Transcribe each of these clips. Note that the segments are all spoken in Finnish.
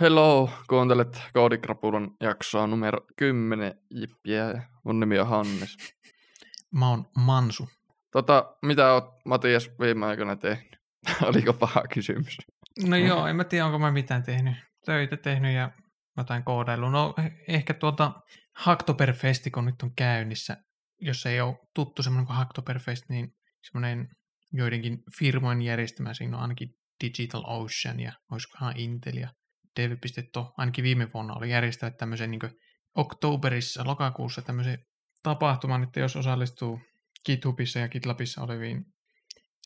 Hello, kuuntelet Koodikrapulan jaksoa numero 10, jippiä, mun nimi on Hannes. Mä oon Mansu. Tota, mitä oot Matias viime aikoina tehnyt? Oliko paha kysymys? No joo, en mä tiedä, onko mä mitään tehnyt. Töitä tehnyt ja jotain koodailu. No ehkä tuota Hacktoberfesti, kun nyt on käynnissä, jos ei ole tuttu semmoinen kuin Hacktoberfest, niin semmoinen joidenkin firmojen järjestämä, siinä on ainakin Digital Ocean ja olisikohan Intel ja dev.to, ainakin viime vuonna oli järjestänyt tämmöisen niin oktoberissa, lokakuussa tämmöisen tapahtuman, että jos osallistuu GitHubissa ja GitLabissa oleviin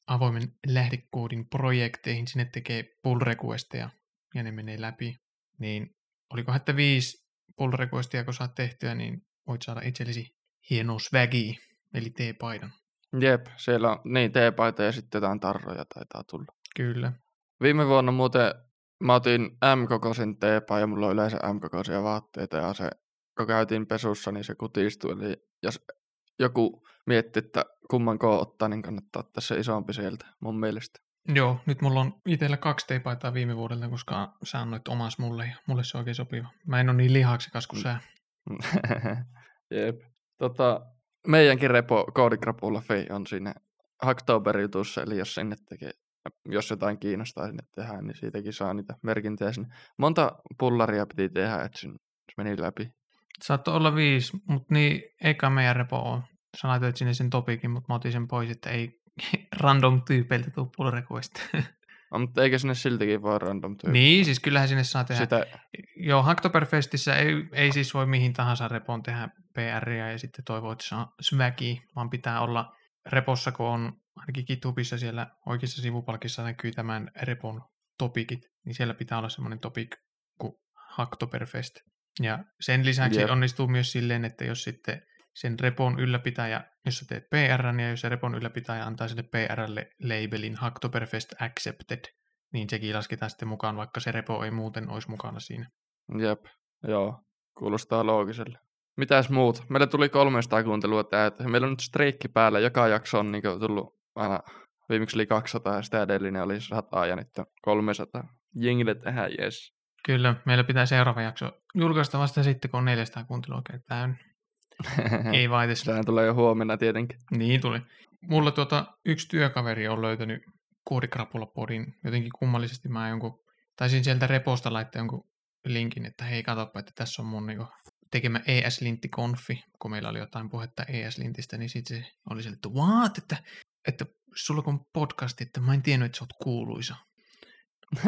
avoimen lähdekoodin projekteihin, sinne tekee pull requesteja ja ne menee läpi, niin oliko että viisi pull requestia, kun saat tehtyä, niin voit saada itsellesi hieno swagi, eli T-paidan. Jep, siellä on niin T-paita ja sitten jotain tarroja taitaa tulla. Kyllä. Viime vuonna muuten mä otin M-kokoisen teepaa ja mulla on yleensä M-kokoisia vaatteita ja se, kun käytiin pesussa, niin se kutistui. Eli jos joku miettii, että kumman koo ottaa, niin kannattaa ottaa se isompi sieltä mun mielestä. Joo, nyt mulla on itsellä kaksi teepaitaa viime vuodelta, koska sä annoit omas mulle ja mulle se on oikein sopiva. Mä en ole niin lihaksikas kuin sä. Jep. Tota, meidänkin repo koodikrapulla Fei on siinä Hacktober-jutussa, eli jos sinne tekee jos jotain kiinnostaa sinne tehdä, niin siitäkin saa niitä merkintöjä sinne. Monta pullaria piti tehdä, että se meni läpi? Saattoi olla viisi, mutta niin eikä meidän repo ole. Sä laitoit sinne sen topikin, mutta mä otin sen pois, että ei random tyypeiltä tuu pull request. No, mutta eikö sinne siltikin voi random tyyppi? Niin, siis kyllähän sinne saa tehdä. Sitä... Joo, Hacktoberfestissä ei, ei siis voi mihin tahansa repoon tehdä PR ja sitten toivoa, että saa swagia, vaan pitää olla repossa, kun on ainakin GitHubissa siellä oikeassa sivupalkissa näkyy tämän repon topikit, niin siellä pitää olla semmoinen topik kuin Hacktoberfest. Ja sen lisäksi yep. onnistuu myös silleen, että jos sitten sen repon ylläpitäjä, jos sä teet PR, ja jos se repon ylläpitäjä antaa sille PRlle labelin Hacktoberfest Accepted, niin sekin lasketaan sitten mukaan, vaikka se repo ei muuten olisi mukana siinä. Jep, joo, kuulostaa loogiselle. Mitäs muut? Meillä tuli 300 kuuntelua täältä. Meillä on nyt streikki päällä. Joka jakso on niin tullut aina viimeksi oli 200 ja sitä edellinen oli 100 ja nyt 300. Jengille tehdään, jes. Kyllä, meillä pitää seuraava jakso julkaista vasta sitten, kun on 400 kuuntelua täynnä. Ei vaitis. Sehän tulee jo huomenna tietenkin. Niin tuli. Mulla tuota, yksi työkaveri on löytänyt koodikrapulapodin. Jotenkin kummallisesti mä jonkun, taisin sieltä reposta laittaa jonkun linkin, että hei katoppa, että tässä on mun niinku tekemä ES-lintti-konfi, kun meillä oli jotain puhetta ES-lintistä, niin sitten se oli sille, että what, että että sulla on podcast, että mä en tiennyt, että sä oot kuuluisa.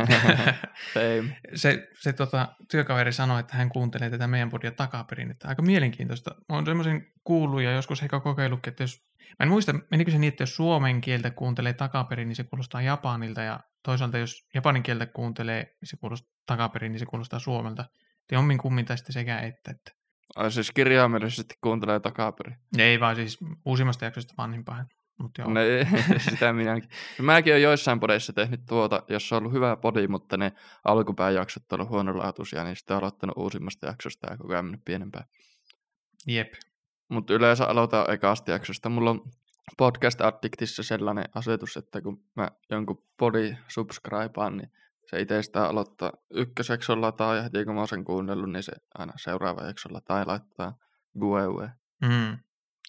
se se tota, työkaveri sanoi, että hän kuuntelee tätä meidän podia takaperin, että aika mielenkiintoista. Mä oon semmoisen kuullut ja joskus ehkä kokeillutkin, että jos, mä en muista, menikö se niin, että jos suomen kieltä kuuntelee takaperin, niin se kuulostaa japanilta ja toisaalta jos japanin kieltä kuuntelee, niin se kuulostaa takaperin, niin se kuulostaa suomelta. On kummin tästä sekä että. että. Ai siis kirjaimellisesti kuuntelee takaperin? Ei vaan siis uusimmasta jaksosta vanhimpaa. Mut joo. Ne, sitä minäkin. Mäkin olen joissain podeissa tehnyt tuota, jossa on ollut hyvä podi, mutta ne alkupääjaksot on ollut huonolaatuisia, niin sitten aloittanut uusimmasta jaksosta ja koko ajan mennyt pienempään. Jep. Mutta yleensä aloitan ekasta jaksosta. Mulla on Podcast Addictissa sellainen asetus, että kun mä jonkun podi subscribaan, niin se itse sitä aloittaa ykköseksolla tai heti kun mä oon sen kuunnellut, niin se aina seuraava jaksolla tai laittaa GUEUE. Mm.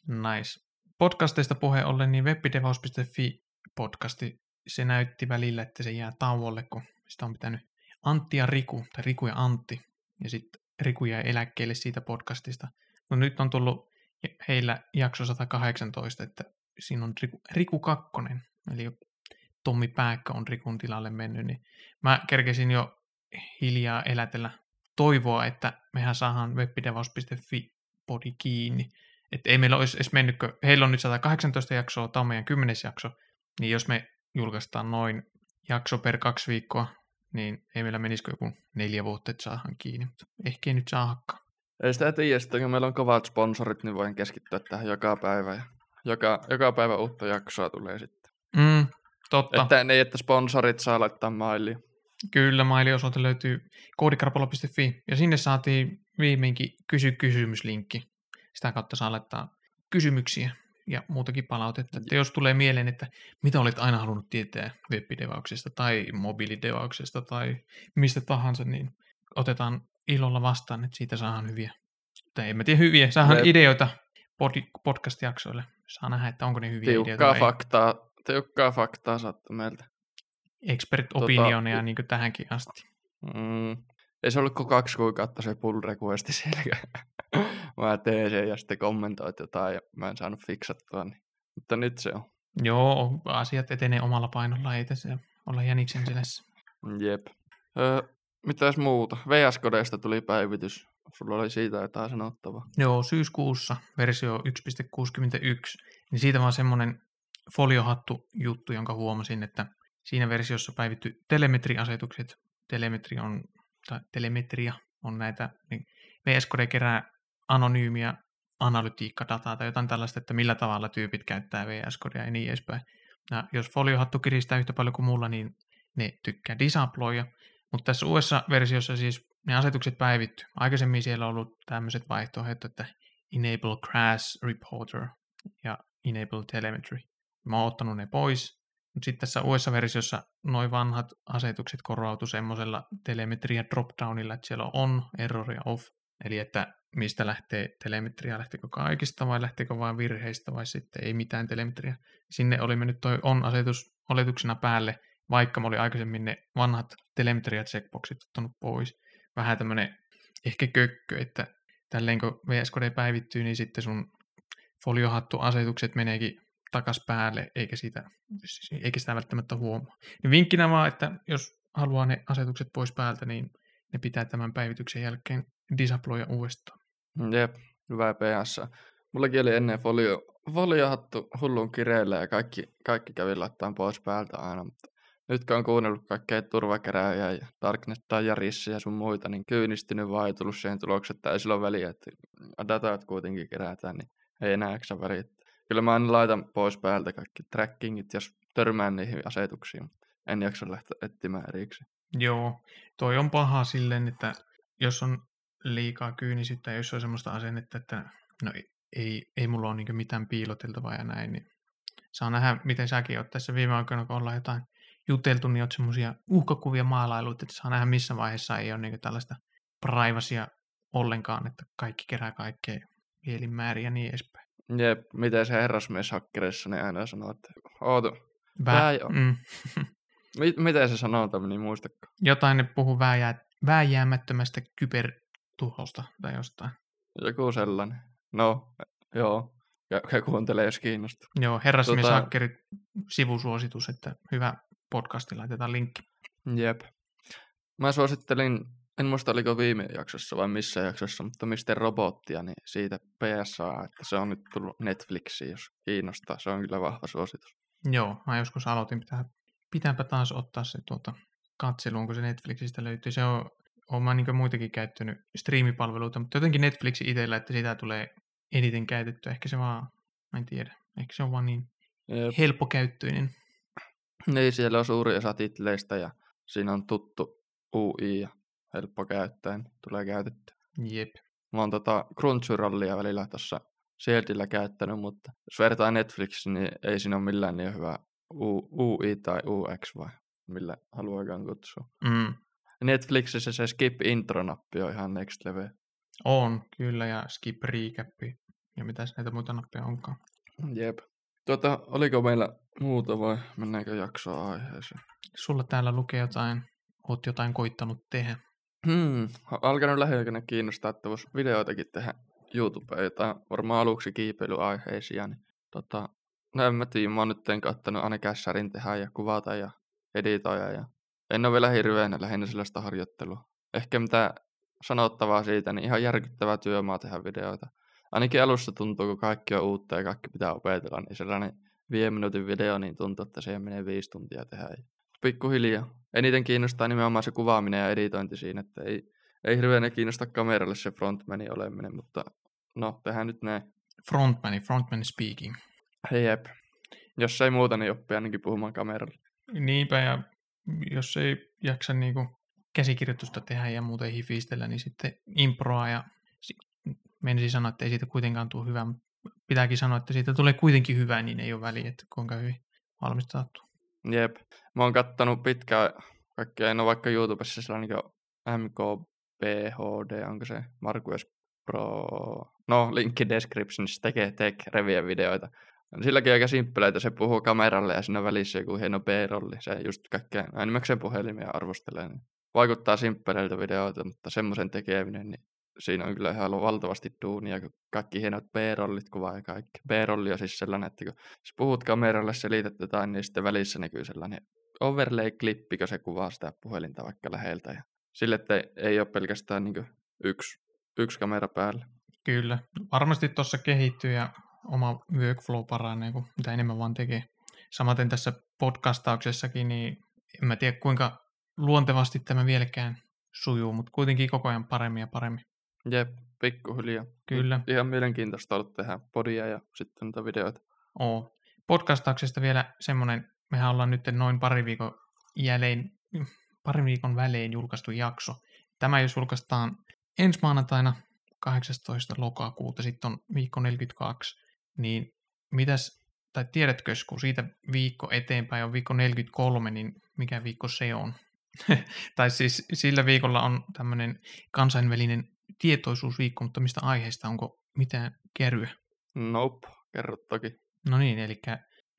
Nice. Podcasteista puhe ollen, niin webdevaus.fi podcasti, se näytti välillä, että se jää tauolle, kun sitä on pitänyt Antti ja Riku, tai Riku ja Antti, ja sitten Riku jäi eläkkeelle siitä podcastista. No nyt on tullut heillä jakso 118, että siinä on Riku, Riku Kakkonen, eli Tommi Pääkkö on Rikun tilalle mennyt, niin mä kerkesin jo hiljaa elätellä toivoa, että mehän saadaan webdevaus.fi podi kiinni, että ei meillä olisi edes mennyt, heillä on nyt 118 jaksoa, tämä on meidän kymmenes jakso, niin jos me julkaistaan noin jakso per kaksi viikkoa, niin ei meillä menisikö joku neljä vuotta, että saadaan kiinni, mutta ehkä ei nyt saakka. Ei sitä tiedä, että kun meillä on kovat sponsorit, niin voin keskittyä tähän joka päivä ja joka, joka päivä uutta jaksoa tulee sitten. Mm, totta. Että niin, että sponsorit saa laittaa mailia. Kyllä, mailiosoite löytyy koodikarpola.fi ja sinne saatiin viimeinkin kysy kysymyslinkki sitä kautta saa laittaa kysymyksiä ja muutakin palautetta. Että jos tulee mieleen, että mitä olet aina halunnut tietää webbidevauksesta tai mobiilidevauksesta tai mistä tahansa, niin otetaan ilolla vastaan, että siitä saadaan hyviä, tai en mä tiedä hyviä, saadaan Jep. ideoita pod- podcast-jaksoille. Saa nähdä, että onko ne hyviä ideoita Tiukkaa vai ei. faktaa, tiukkaa faktaa saatte meiltä. expert Tota- opinioneja niin kuin tähänkin asti. Mm. Ei se ollut kuin kaksi kuukautta se pull requesti siellä. mä teen sen ja sitten kommentoit jotain ja mä en saanut fiksattua. Niin. Mutta nyt se on. Joo, asiat etenee omalla painolla, ei tässä olla jäniksen selässä. Jep. Öö, mitäs muuta? VS Codeista tuli päivitys. Sulla oli siitä jotain sanottavaa. Joo, syyskuussa versio 1.61, niin siitä vaan semmoinen foliohattu juttu, jonka huomasin, että siinä versiossa päivitty telemetriasetukset, telemetri on, tai telemetria on näitä, niin VS Code kerää anonyymiä analytiikkadataa tai jotain tällaista, että millä tavalla tyypit käyttää VS Codea ja niin edespäin. Ja jos foliohattu kiristää yhtä paljon kuin mulla, niin ne tykkää disabloja. Mutta tässä uudessa versiossa siis ne asetukset päivitty. Aikaisemmin siellä on ollut tämmöiset vaihtoehdot, että Enable Crash Reporter ja Enable Telemetry. Mä oon ottanut ne pois, mutta sitten tässä uudessa versiossa noin vanhat asetukset korvautu semmoisella telemetria dropdownilla, että siellä on on, error ja off. Eli että mistä lähtee telemetria, lähteekö kaikista vai lähteekö vain virheistä vai sitten ei mitään telemetria. Sinne oli mennyt toi on-asetus oletuksena päälle, vaikka mä olin aikaisemmin ne vanhat telemetria checkboxit ottanut pois. Vähän tämmöinen ehkä kökkö, että tälleen kun VS Code päivittyy, niin sitten sun foliohattu-asetukset meneekin takas päälle, eikä, siitä, eikä sitä välttämättä huomaa. Niin vinkkinä vaan, että jos haluaa ne asetukset pois päältä, niin ne pitää tämän päivityksen jälkeen disaploja uudestaan. Jep, hyvä PS. Mullakin oli ennen folio, foliohattu hullun kireillä ja kaikki, kaikki kävi laittaa pois päältä aina, mutta nyt kun on kuunnellut kaikkea turvakeräjää ja Darknet tai Jarissia ja sun muita, niin kyynistynyt vaan ja tullut siihen tulokseen, että ei sillä ole väliä, että datat kuitenkin kerätään, niin ei enää jaksa väliä. Kyllä mä aina laitan pois päältä kaikki trackingit, jos törmään niihin asetuksiin, en jaksa lähteä etsimään erikseen. Joo, toi on paha silleen, että jos on liikaa kyynisyyttä, jos on semmoista asennetta, että no ei, ei mulla ole niin mitään piiloteltavaa ja näin, niin saa nähdä, miten säkin oot tässä viime aikoina, kun ollaan jotain juteltu, niin oot semmoisia uhkakuvia maalailuita, että saa nähdä missä vaiheessa ei ole niin tällaista privacya ollenkaan, että kaikki kerää kaikkea mielinmääriä ja niin edespäin. Jep, miten se herrasmies hakkerissa ne aina sanoo, että ootu, Vä- oo. mm, mit, miten se sanoo tämmöinen, muistakaan. jotain ne puhuu vääjää, vääjäämättömästä kybertuhosta tai jostain. Joku sellainen. No, joo. Ja, ja kuuntelee, jos kiinnostaa. Joo, herrasmies Tota- sivusuositus, että hyvä podcasti, laitetaan linkki. Jep. Mä suosittelin, en muista oliko viime jaksossa vai missä jaksossa, mutta Mr. Robottia, niin siitä PSA, että se on nyt tullut Netflixiin, jos kiinnostaa. Se on kyllä vahva suositus. Joo, mä joskus aloitin, pitää, pitääpä taas ottaa se tuota katseluun, kun se Netflixistä löytyy. Se on, on mä niin muitakin käyttänyt striimipalveluita, mutta jotenkin Netflix itsellä, että sitä tulee eniten käytettyä. Ehkä se vaan, mä en tiedä, ehkä se on vaan niin Jep. helppokäyttöinen. Niin, siellä on suuri osa titleistä ja siinä on tuttu UI ja helppo käyttää, niin tulee käytetty. Jep. Mä oon tota Crunchyrollia välillä tuossa Shieldillä käyttänyt, mutta jos vertaa Netflixiin, niin ei siinä ole millään niin hyvä U- UI tai UX vai millä haluakaan kutsua. Mm. Netflixissä se skip intro-nappi on ihan next level. On, kyllä, ja skip recap ja mitäs näitä muita nappeja onkaan. Jep. Tuota, oliko meillä muuta vai mennäänkö jaksoa aiheeseen? Sulla täällä lukee jotain, oot jotain koittanut tehdä. Hmm, alkanut lähiaikana kiinnostaa, että vois videoitakin tehdä YouTubeen, jotain varmaan aluksi kiipeilyaiheisia, niin tota, no en mä tiedä, mä oon nyt kattanut aina kässärin tehdä ja kuvata ja editoida ja en ole vielä hirveänä lähinnä sellaista harjoittelua. Ehkä mitä sanottavaa siitä, niin ihan järkyttävää työmaa tehdä videoita. Ainakin alussa tuntuu, kun kaikki on uutta ja kaikki pitää opetella, niin sellainen viiden minuutin video, niin tuntuu, että siihen menee viisi tuntia tehdä. Pikkuhiljaa. Eniten kiinnostaa nimenomaan se kuvaaminen ja editointi siinä, että ei, ei hirveänä kiinnosta kameralle se frontmanin oleminen, mutta no, tehdään nyt näin. Frontmani, frontman speaking. Hei jep. Jos ei muuta, niin oppii ainakin puhumaan kameralle. Niinpä, ja jos ei jaksa niinku käsikirjoitusta tehdä ja muuten hifistellä, niin sitten improa ja si- menisin sanoa, että ei siitä kuitenkaan tule hyvä, mutta pitääkin sanoa, että siitä tulee kuitenkin hyvä, niin ei ole väliä, että kuinka hyvin valmistautuu. Jep. Mä oon kattanut pitkään kaikkea, no vaikka YouTubessa sellainen kuin MK PHD, onko se Markus Pro, no linkki descriptionissa tekee tech revien videoita. Silläkin aika simppeleitä, se puhuu kameralle ja siinä välissä joku hieno B-rolli, se just kaikkea enimmäkseen puhelimia arvostelee. Niin vaikuttaa simppeleiltä videoita, mutta semmoisen tekeminen, niin siinä on kyllä ihan valtavasti duunia, kun kaikki hienot B-rollit kuvaa ja kaikki. B-rolli on siis sellainen, että kun puhut kameralle, selität jotain, niin sitten välissä näkyy sellainen overlay-klippi, kun se kuvaa sitä puhelinta vaikka läheltä. Ja sille, että ei ole pelkästään niin yksi, yksi kamera päällä. Kyllä. Varmasti tuossa kehittyy ja oma workflow paranee, kun mitä enemmän vaan tekee. Samaten tässä podcastauksessakin, niin en mä tiedä kuinka luontevasti tämä vieläkään sujuu, mutta kuitenkin koko ajan paremmin ja paremmin. Jep, pikkuhiljaa. Kyllä. Ihan mielenkiintoista ollut tehdä podia ja sitten niitä videoita. Oo. Podcastauksesta vielä semmoinen, mehän ollaan nyt noin pari viikon jälleen, pari viikon välein julkaistu jakso. Tämä jos julkaistaan ensi maanantaina 18. lokakuuta, sitten on viikko 42, niin mitäs, tai tiedätkö, kun siitä viikko eteenpäin on viikko 43, niin mikä viikko se on? tai siis sillä viikolla on tämmöinen kansainvälinen tietoisuusviikko, mutta mistä aiheesta onko mitään kerryä? Nope, kerro toki. No niin, eli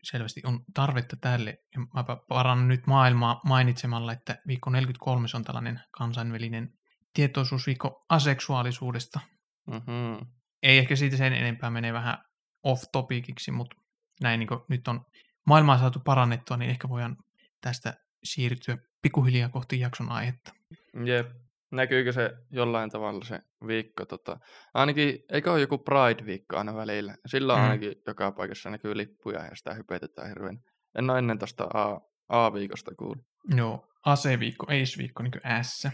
selvästi on tarvetta tälle. Ja mä parannan nyt maailmaa mainitsemalla, että viikko 43 on tällainen kansainvälinen tietoisuusviikko aseksuaalisuudesta. Mm-hmm. Ei ehkä siitä sen enempää menee vähän off-topiciksi, mutta näin niin nyt on maailmaa saatu parannettua, niin ehkä voidaan tästä siirtyä pikkuhiljaa kohti jakson aihetta. Jep. Näkyykö se jollain tavalla se viikko? Tota, ainakin, eikö ole joku Pride-viikko aina välillä? Sillä mm. ainakin joka paikassa näkyy lippuja ja sitä hypetetään hirveän. En ole ennen tuosta A, A-viikosta kuullut. Joo, aseviikko, Ace-viikko, niin kuin S.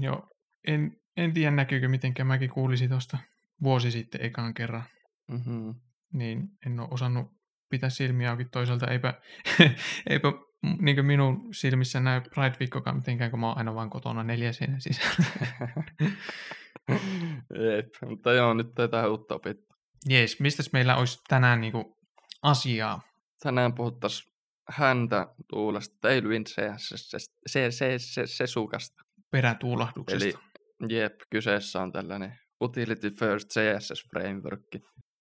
Joo, en, en tiedä näkyykö mitenkään, mäkin kuulisin tuosta vuosi sitten ekan kerran. Mm-hmm. Niin en ole osannut pitää silmiä auki toisaalta. Eipä, eipä niin minun silmissä näy Pride-viikkokaan mitenkään, kun mä oon aina vaan kotona neljä seinän sisällä. Jep, mutta joo, nyt tätä uutta opittu. Jees, mistä meillä olisi tänään niin kuin, asiaa? Tänään puhuttaisiin häntä tuulesta, Tailwind Sesukasta. Perätuulahduksesta. Eli jep, kyseessä on tällainen Utility First CSS Framework.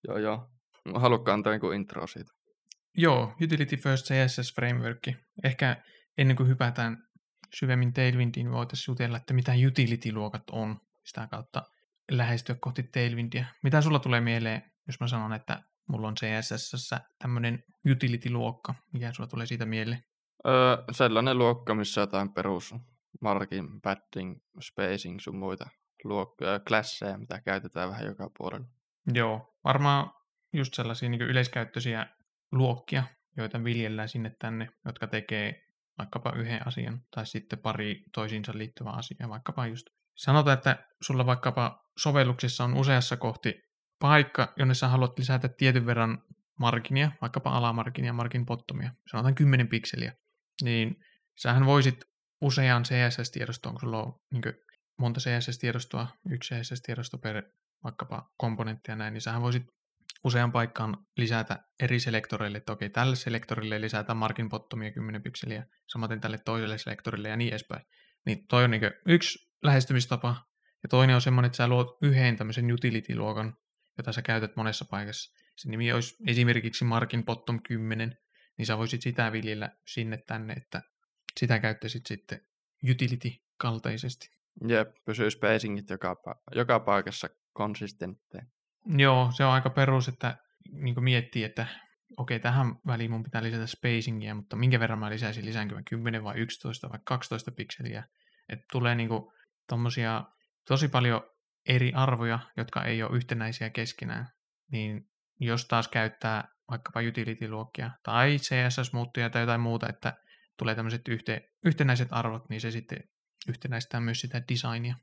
Joo, joo. Haluatko antaa joku intro siitä? Joo, Utility First CSS Framework. Ehkä ennen kuin hypätään syvemmin Tailwindiin, voitaisiin jutella, että mitä utility-luokat on. Sitä kautta lähestyä kohti Tailwindia. Mitä sulla tulee mieleen, jos mä sanon, että mulla on CSS tämmöinen utility-luokka? Mikä sulla tulee siitä mieleen? Öö, sellainen luokka, missä jotain perus margin, padding, spacing sun muita luokkia, klasseja, mitä käytetään vähän joka puolella. Joo, varmaan just sellaisia niin yleiskäyttöisiä luokkia, joita viljellään sinne tänne, jotka tekee vaikkapa yhden asian tai sitten pari toisiinsa liittyvää asiaa, vaikkapa just. Sanotaan, että sulla vaikkapa sovelluksessa on useassa kohti paikka, jonne sä haluat lisätä tietyn verran marginia, vaikkapa alamarginia, margin bottomia, sanotaan 10 pikseliä, niin sähän voisit usean CSS-tiedostoon, kun sulla on niin monta CSS-tiedostoa, yksi CSS-tiedosto per vaikkapa komponentti ja näin, niin sähän voisit usean paikkaan lisätä eri selektoreille, että okei, tälle selektorille lisätään margin bottomia 10 pikseliä, samaten tälle toiselle selektorille ja niin edespäin. Niin toi on niin yksi lähestymistapa, ja toinen on semmoinen, että sä luot yhden tämmöisen utility-luokan, jota sä käytät monessa paikassa. Se nimi olisi esimerkiksi margin bottom 10, niin sä voisit sitä viljellä sinne tänne, että sitä käyttäisit sitten utility-kaltaisesti. Jep, pysyy spacingit joka, joka paikassa konsistentteja. Joo, se on aika perus, että niin miettii, että okei, tähän väliin mun pitää lisätä spacingia, mutta minkä verran mä lisäisin, lisäänkö mä 10 vai 11 vai 12 pikseliä. Että tulee niin tommosia tosi paljon eri arvoja, jotka ei ole yhtenäisiä keskenään. Niin jos taas käyttää vaikkapa utility-luokkia tai CSS-muuttuja tai jotain muuta, että tulee tämmöiset yhte, yhtenäiset arvot, niin se sitten yhtenäistää myös sitä designia.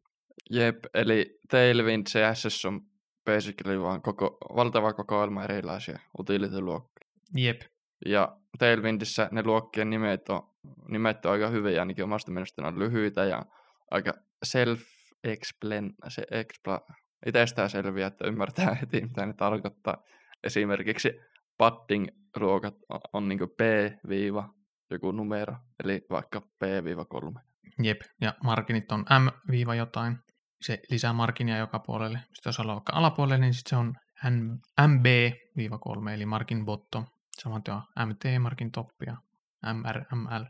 Jep, eli Tailwind CSS on basically vaan koko, valtava kokoelma erilaisia utility-luokkia. Jep. Ja Tailwindissä ne luokkien nimet on, nimet on aika hyviä, ainakin omasta mielestä on lyhyitä ja aika self-explain, se expla, itsestään selviä, että ymmärtää heti, mitä ne tarkoittaa. Esimerkiksi padding-luokat on, on niin P- joku numero, eli vaikka P-3. Jep, ja marginit on M- jotain. Se lisää markinia joka puolelle. Sitten jos haluaa vaikka alapuolelle, niin sitten se on MB-3, eli markin bottom. Samoin on MT, markin top ja MRML.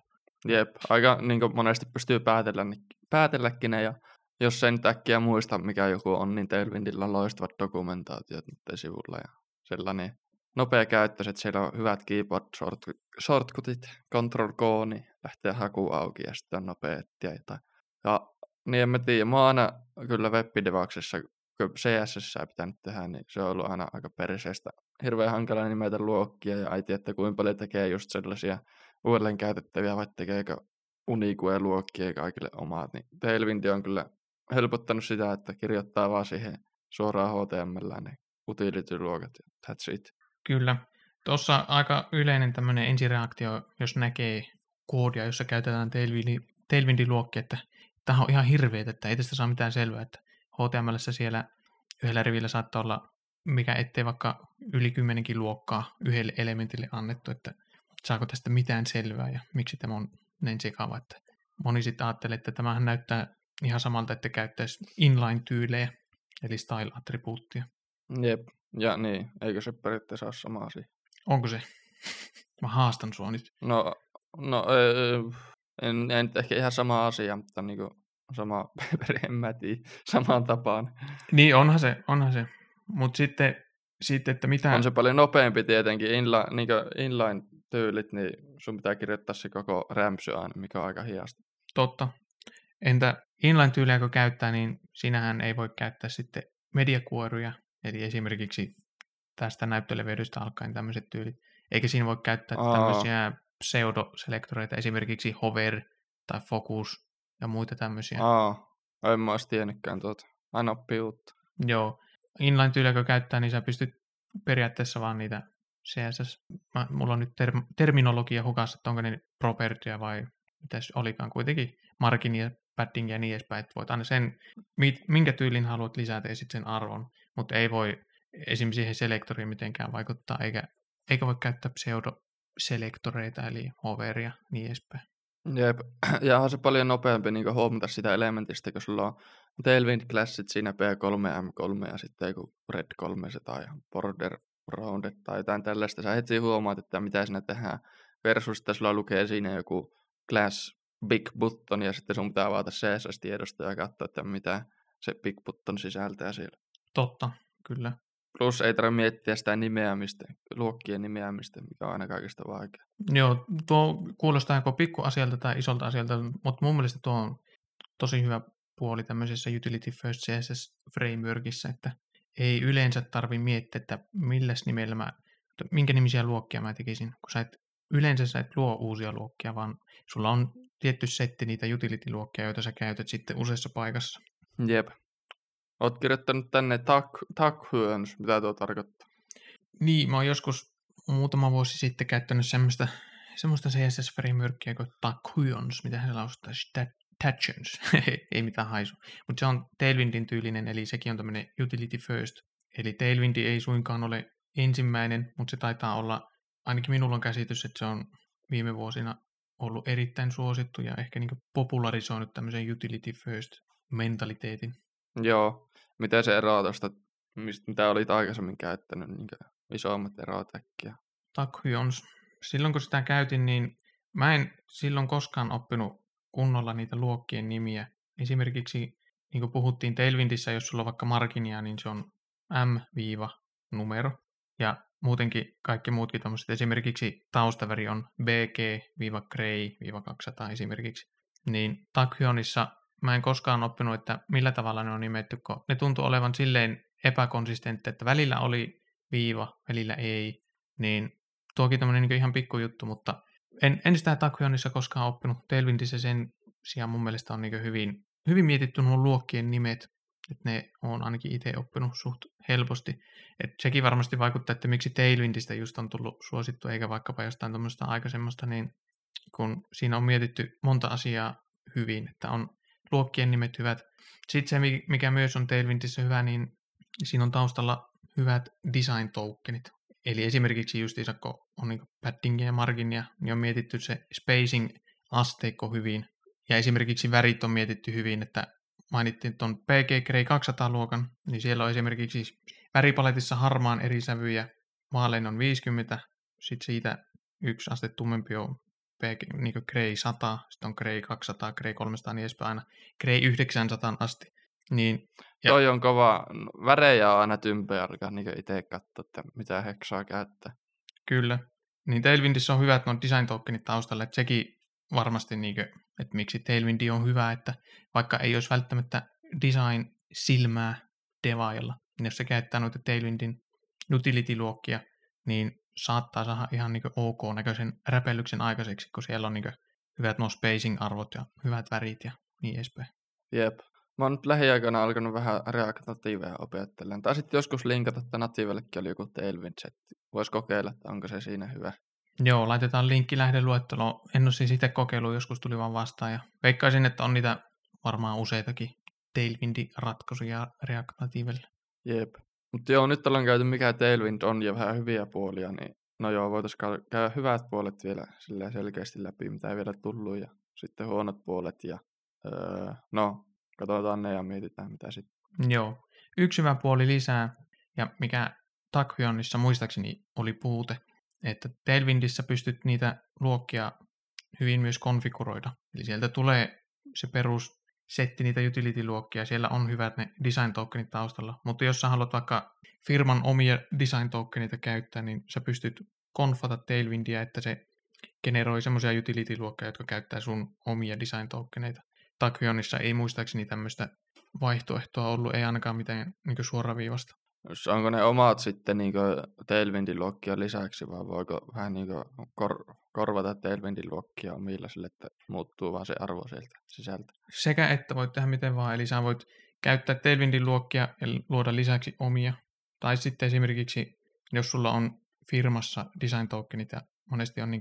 Jep, aika niin monesti pystyy päätellä, päätelläkin ne, ja jos sen äkkiä muista, mikä joku on, niin Tailwindilla loistavat dokumentaatiot nyt sivulla ja sellainen nopea käyttö, että siellä on hyvät keyboard shortcutit, Control K, niin lähtee haku auki ja sitten on nopea etsiä jotain. Ja niin en mä tiedä, mä oon aina kyllä webbidevaksessa, kun CSS pitänyt tehdä, niin se on ollut aina aika perseestä. Hirveän hankala nimetä luokkia ja äiti, että kuinka paljon tekee just sellaisia uudelleen käytettäviä, vai tekeekö Unique-luokkia kaikille omaat. Niin Tailwind on kyllä helpottanut sitä, että kirjoittaa vaan siihen suoraan HTML ne utility-luokat ja that's it. Kyllä. Tuossa aika yleinen tämmöinen ensireaktio, jos näkee koodia, jossa käytetään Tailwindin luokkia, että tämä on ihan hirveet, että ei tästä saa mitään selvää, että HTML siellä yhdellä rivillä saattaa olla mikä ettei vaikka yli kymmenenkin luokkaa yhdelle elementille annettu, että saako tästä mitään selvää ja miksi tämä on näin sekava, että moni sitten ajattelee, että tämähän näyttää ihan samalta, että käyttäisi inline-tyylejä, eli style-attribuuttia. Jep, ja niin, eikö se periaatteessa ole sama asia? Onko se? Mä haastan sua nyt. No, no en, en ehkä ihan sama asia, mutta niin kuin sama, en mä tiedä, samaan tapaan. Niin, onhan se, onhan se. Mutta sitten, sitten, että mitä... On se paljon nopeampi tietenkin, Inla, niin inline-tyylit, niin sun pitää kirjoittaa se koko rämpsy aina, mikä on aika hiasta. Totta. Entä inline-tyyliä kun käyttää, niin sinähän ei voi käyttää sitten mediakuoruja, eli esimerkiksi tästä näyttöleveydestä alkaen tämmöiset tyylit. Eikä siinä voi käyttää Aa. tämmöisiä pseudoselektoreita, esimerkiksi hover tai focus ja muita tämmöisiä. Aa, en mä olisi tiennytkään tuota. Aina oppii uutta. Joo. Inline-tyyliä kun käyttää, niin sä pystyt periaatteessa vaan niitä CSS, mä, mulla on nyt term, terminologia hukassa, että onko ne propertyä vai mitä olikaan kuitenkin, marginia, paddingia ja niin edespäin, että voit aina sen, minkä tyylin haluat lisätä ja sitten sen arvon, mutta ei voi esimerkiksi siihen selektoriin mitenkään vaikuttaa, eikä, eikä voi käyttää pseudo-selektoreita, eli hoveria niin edespäin. Jep, ja on se paljon nopeampi niin huomata sitä elementistä, kun sulla on Tailwind Classit siinä P3, M3 ja sitten joku Red 3 tai Border Rounded tai jotain tällaista. Sä heti huomaat, että mitä siinä tehdään versus, että sulla lukee siinä joku Class Big Button ja sitten sun pitää avata CSS-tiedosto ja katsoa, että mitä se Big Button sisältää siellä. Totta, kyllä. Plus ei tarvitse miettiä sitä nimeämistä, luokkien nimeämistä, mikä on aina kaikista vaikea. Joo, tuo kuulostaa joko pikkuasialta tai isolta asialta, mutta mun mielestä tuo on tosi hyvä puoli tämmöisessä Utility First CSS frameworkissa, että ei yleensä tarvi miettiä, että milläs nimellä mä, minkä nimisiä luokkia mä tekisin, kun sä et, yleensä sä et luo uusia luokkia, vaan sulla on tietty setti niitä utility-luokkia, joita sä käytät sitten useassa paikassa. Jep. Oot kirjoittanut tänne Tackhyöns, mitä tuo tarkoittaa? Niin, mä oon joskus muutama vuosi sitten käyttänyt semmoista, semmoista CSS-frameworkia kuin Tackhyöns, mitä se lausuttaa, Tatchens, ei mitään haisu. Mutta se on Tailwindin tyylinen, eli sekin on tämmöinen utility first. Eli Tailwind ei suinkaan ole ensimmäinen, mutta se taitaa olla, ainakin minulla on käsitys, että se on viime vuosina ollut erittäin suosittu ja ehkä niin popularisoinut tämmöisen utility first mentaliteetin. Joo, miten se eroaa tuosta, mitä olit aikaisemmin käyttänyt, niin isommat eroat äkkiä? Takhyons. Silloin kun sitä käytin, niin mä en silloin koskaan oppinut kunnolla niitä luokkien nimiä. Esimerkiksi, niin kuin puhuttiin Tailwindissä, jos sulla on vaikka marginia, niin se on M-numero. Ja muutenkin kaikki muutkin tämmöiset, esimerkiksi taustaväri on BG-Gray-200 esimerkiksi. Niin Takhionissa mä en koskaan oppinut, että millä tavalla ne on nimetty, kun ne tuntuu olevan silleen epäkonsistentti, että välillä oli viiva, välillä ei, niin tuokin tämmöinen niin ihan pikkujuttu, mutta en, en sitä Takhionissa koskaan oppinut. Tailwindissä sen sijaan mun mielestä on niin hyvin, hyvin mietitty nuo luokkien nimet, että ne on ainakin itse oppinut suht helposti. Et sekin varmasti vaikuttaa, että miksi Tailwindistä just on tullut suosittu, eikä vaikkapa jostain tuommoista aikaisemmasta, niin kun siinä on mietitty monta asiaa hyvin, että on luokkien nimet hyvät. Sitten se, mikä myös on Tailwindissä hyvä, niin siinä on taustalla hyvät design tokenit. Eli esimerkiksi just kun on niin paddingia ja marginia, niin on mietitty se spacing asteikko hyvin. Ja esimerkiksi värit on mietitty hyvin, että mainittiin tuon PG Grey 200-luokan, niin siellä on esimerkiksi väripaletissa harmaan eri sävyjä, vaalein on 50, sitten siitä yksi aste tummempi on Niin Grey 100, sitten on Grey 200, Grey 300, niin edespäin aina Grey 900 asti. Niin, ja... Toi on kova, värejä on aina tympeä alkaa niin itse katsoa, että mitä heksaa käyttää. Kyllä, niin Tailwindissä on hyvät nuo design tokenit taustalla, että sekin varmasti, niin kuin, että miksi Tailwindi on hyvä, että vaikka ei olisi välttämättä design-silmää devailla, niin jos se käyttää noita Tailwindin utility-luokkia, niin saattaa saada ihan niin ok-näköisen räpellyksen aikaiseksi, kun siellä on niin hyvät nuo spacing-arvot ja hyvät värit ja niin edespäin. Jep. Mä oon nyt lähiaikoina alkanut vähän React Nativea opettelemaan. Tai sitten joskus linkata, että Nativellekin oli joku Tailwind-setti. Voisi kokeilla, että onko se siinä hyvä. Joo, laitetaan linkki lähdeluetteloon. En ole siis itse kokeillut, joskus tuli vaan vastaan. Ja veikkaisin, että on niitä varmaan useitakin Tailwind-ratkaisuja React Nativelle. Jep. Mutta joo, nyt ollaan käyty mikä Tailwind on ja vähän hyviä puolia, niin no joo, voitaisiin käydä hyvät puolet vielä selkeästi läpi, mitä ei vielä tullut, ja sitten huonot puolet, ja öö, no, katsotaan ne ja mietitään mitä sitten. Joo, yksi hyvä puoli lisää, ja mikä Takhyonissa muistaakseni oli puute, että Tailwindissä pystyt niitä luokkia hyvin myös konfiguroida. Eli sieltä tulee se perus setti niitä utility-luokkia, siellä on hyvät ne design tokenit taustalla, mutta jos sä haluat vaikka firman omia design tokenita käyttää, niin sä pystyt konfata Tailwindia, että se generoi semmoisia utility-luokkia, jotka käyttää sun omia design tokeneita. Takyonissa ei muistaakseni tämmöistä vaihtoehtoa ollut, ei ainakaan mitään niin suoraviivasta. Onko ne omat sitten niin Tailwindin luokkia lisäksi, vai voiko vähän niin kor- korvata Tailwindin luokkia omilla sille, että muuttuu vaan se arvo sieltä sisältä? Sekä että voit tehdä miten vaan, eli sä voit käyttää Tailwindin luokkia ja luoda lisäksi omia. Tai sitten esimerkiksi, jos sulla on firmassa design tokenit ja monesti on niin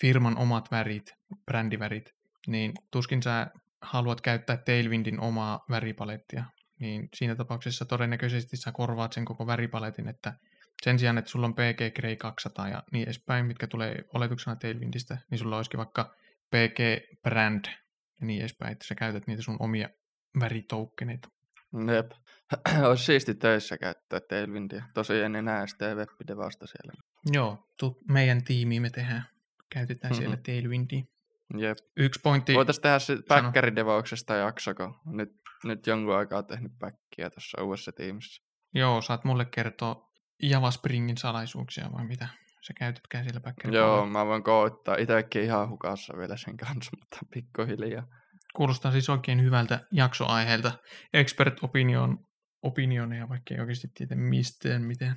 firman omat värit, brändivärit, niin tuskin sä haluat käyttää Tailwindin omaa väripalettia, niin siinä tapauksessa todennäköisesti sä korvaat sen koko väripaletin, että sen sijaan, että sulla on PG Grey 200 ja niin edespäin, mitkä tulee oletuksena Tailwindistä, niin sulla olisikin vaikka PG Brand ja niin edespäin, että sä käytät niitä sun omia väritoukkeneita. Jep. Olisi siisti töissä käyttää Tailwindia. Tosi en enää sitä web vasta siellä. Joo, tu- meidän tiimiin me tehdään. Käytetään mm-hmm. siellä Tailwindia. Jep. Yksi pointti... Voitaisiin tehdä se päkkäridevauksesta jaksoko. Nyt, nyt jonkun aikaa tehnyt päkkiä tuossa uudessa tiimissä. Joo, saat mulle kertoa Javaspringin salaisuuksia vai mitä sä käytätkään siellä päkkärin Joo, mä voin koittaa. Itsekin ihan hukassa vielä sen kanssa, mutta pikkuhiljaa. Kuulostaa siis oikein hyvältä jaksoaiheelta. Expert opinion, opinioneja, vaikka ei oikeasti tiedä mistään miten.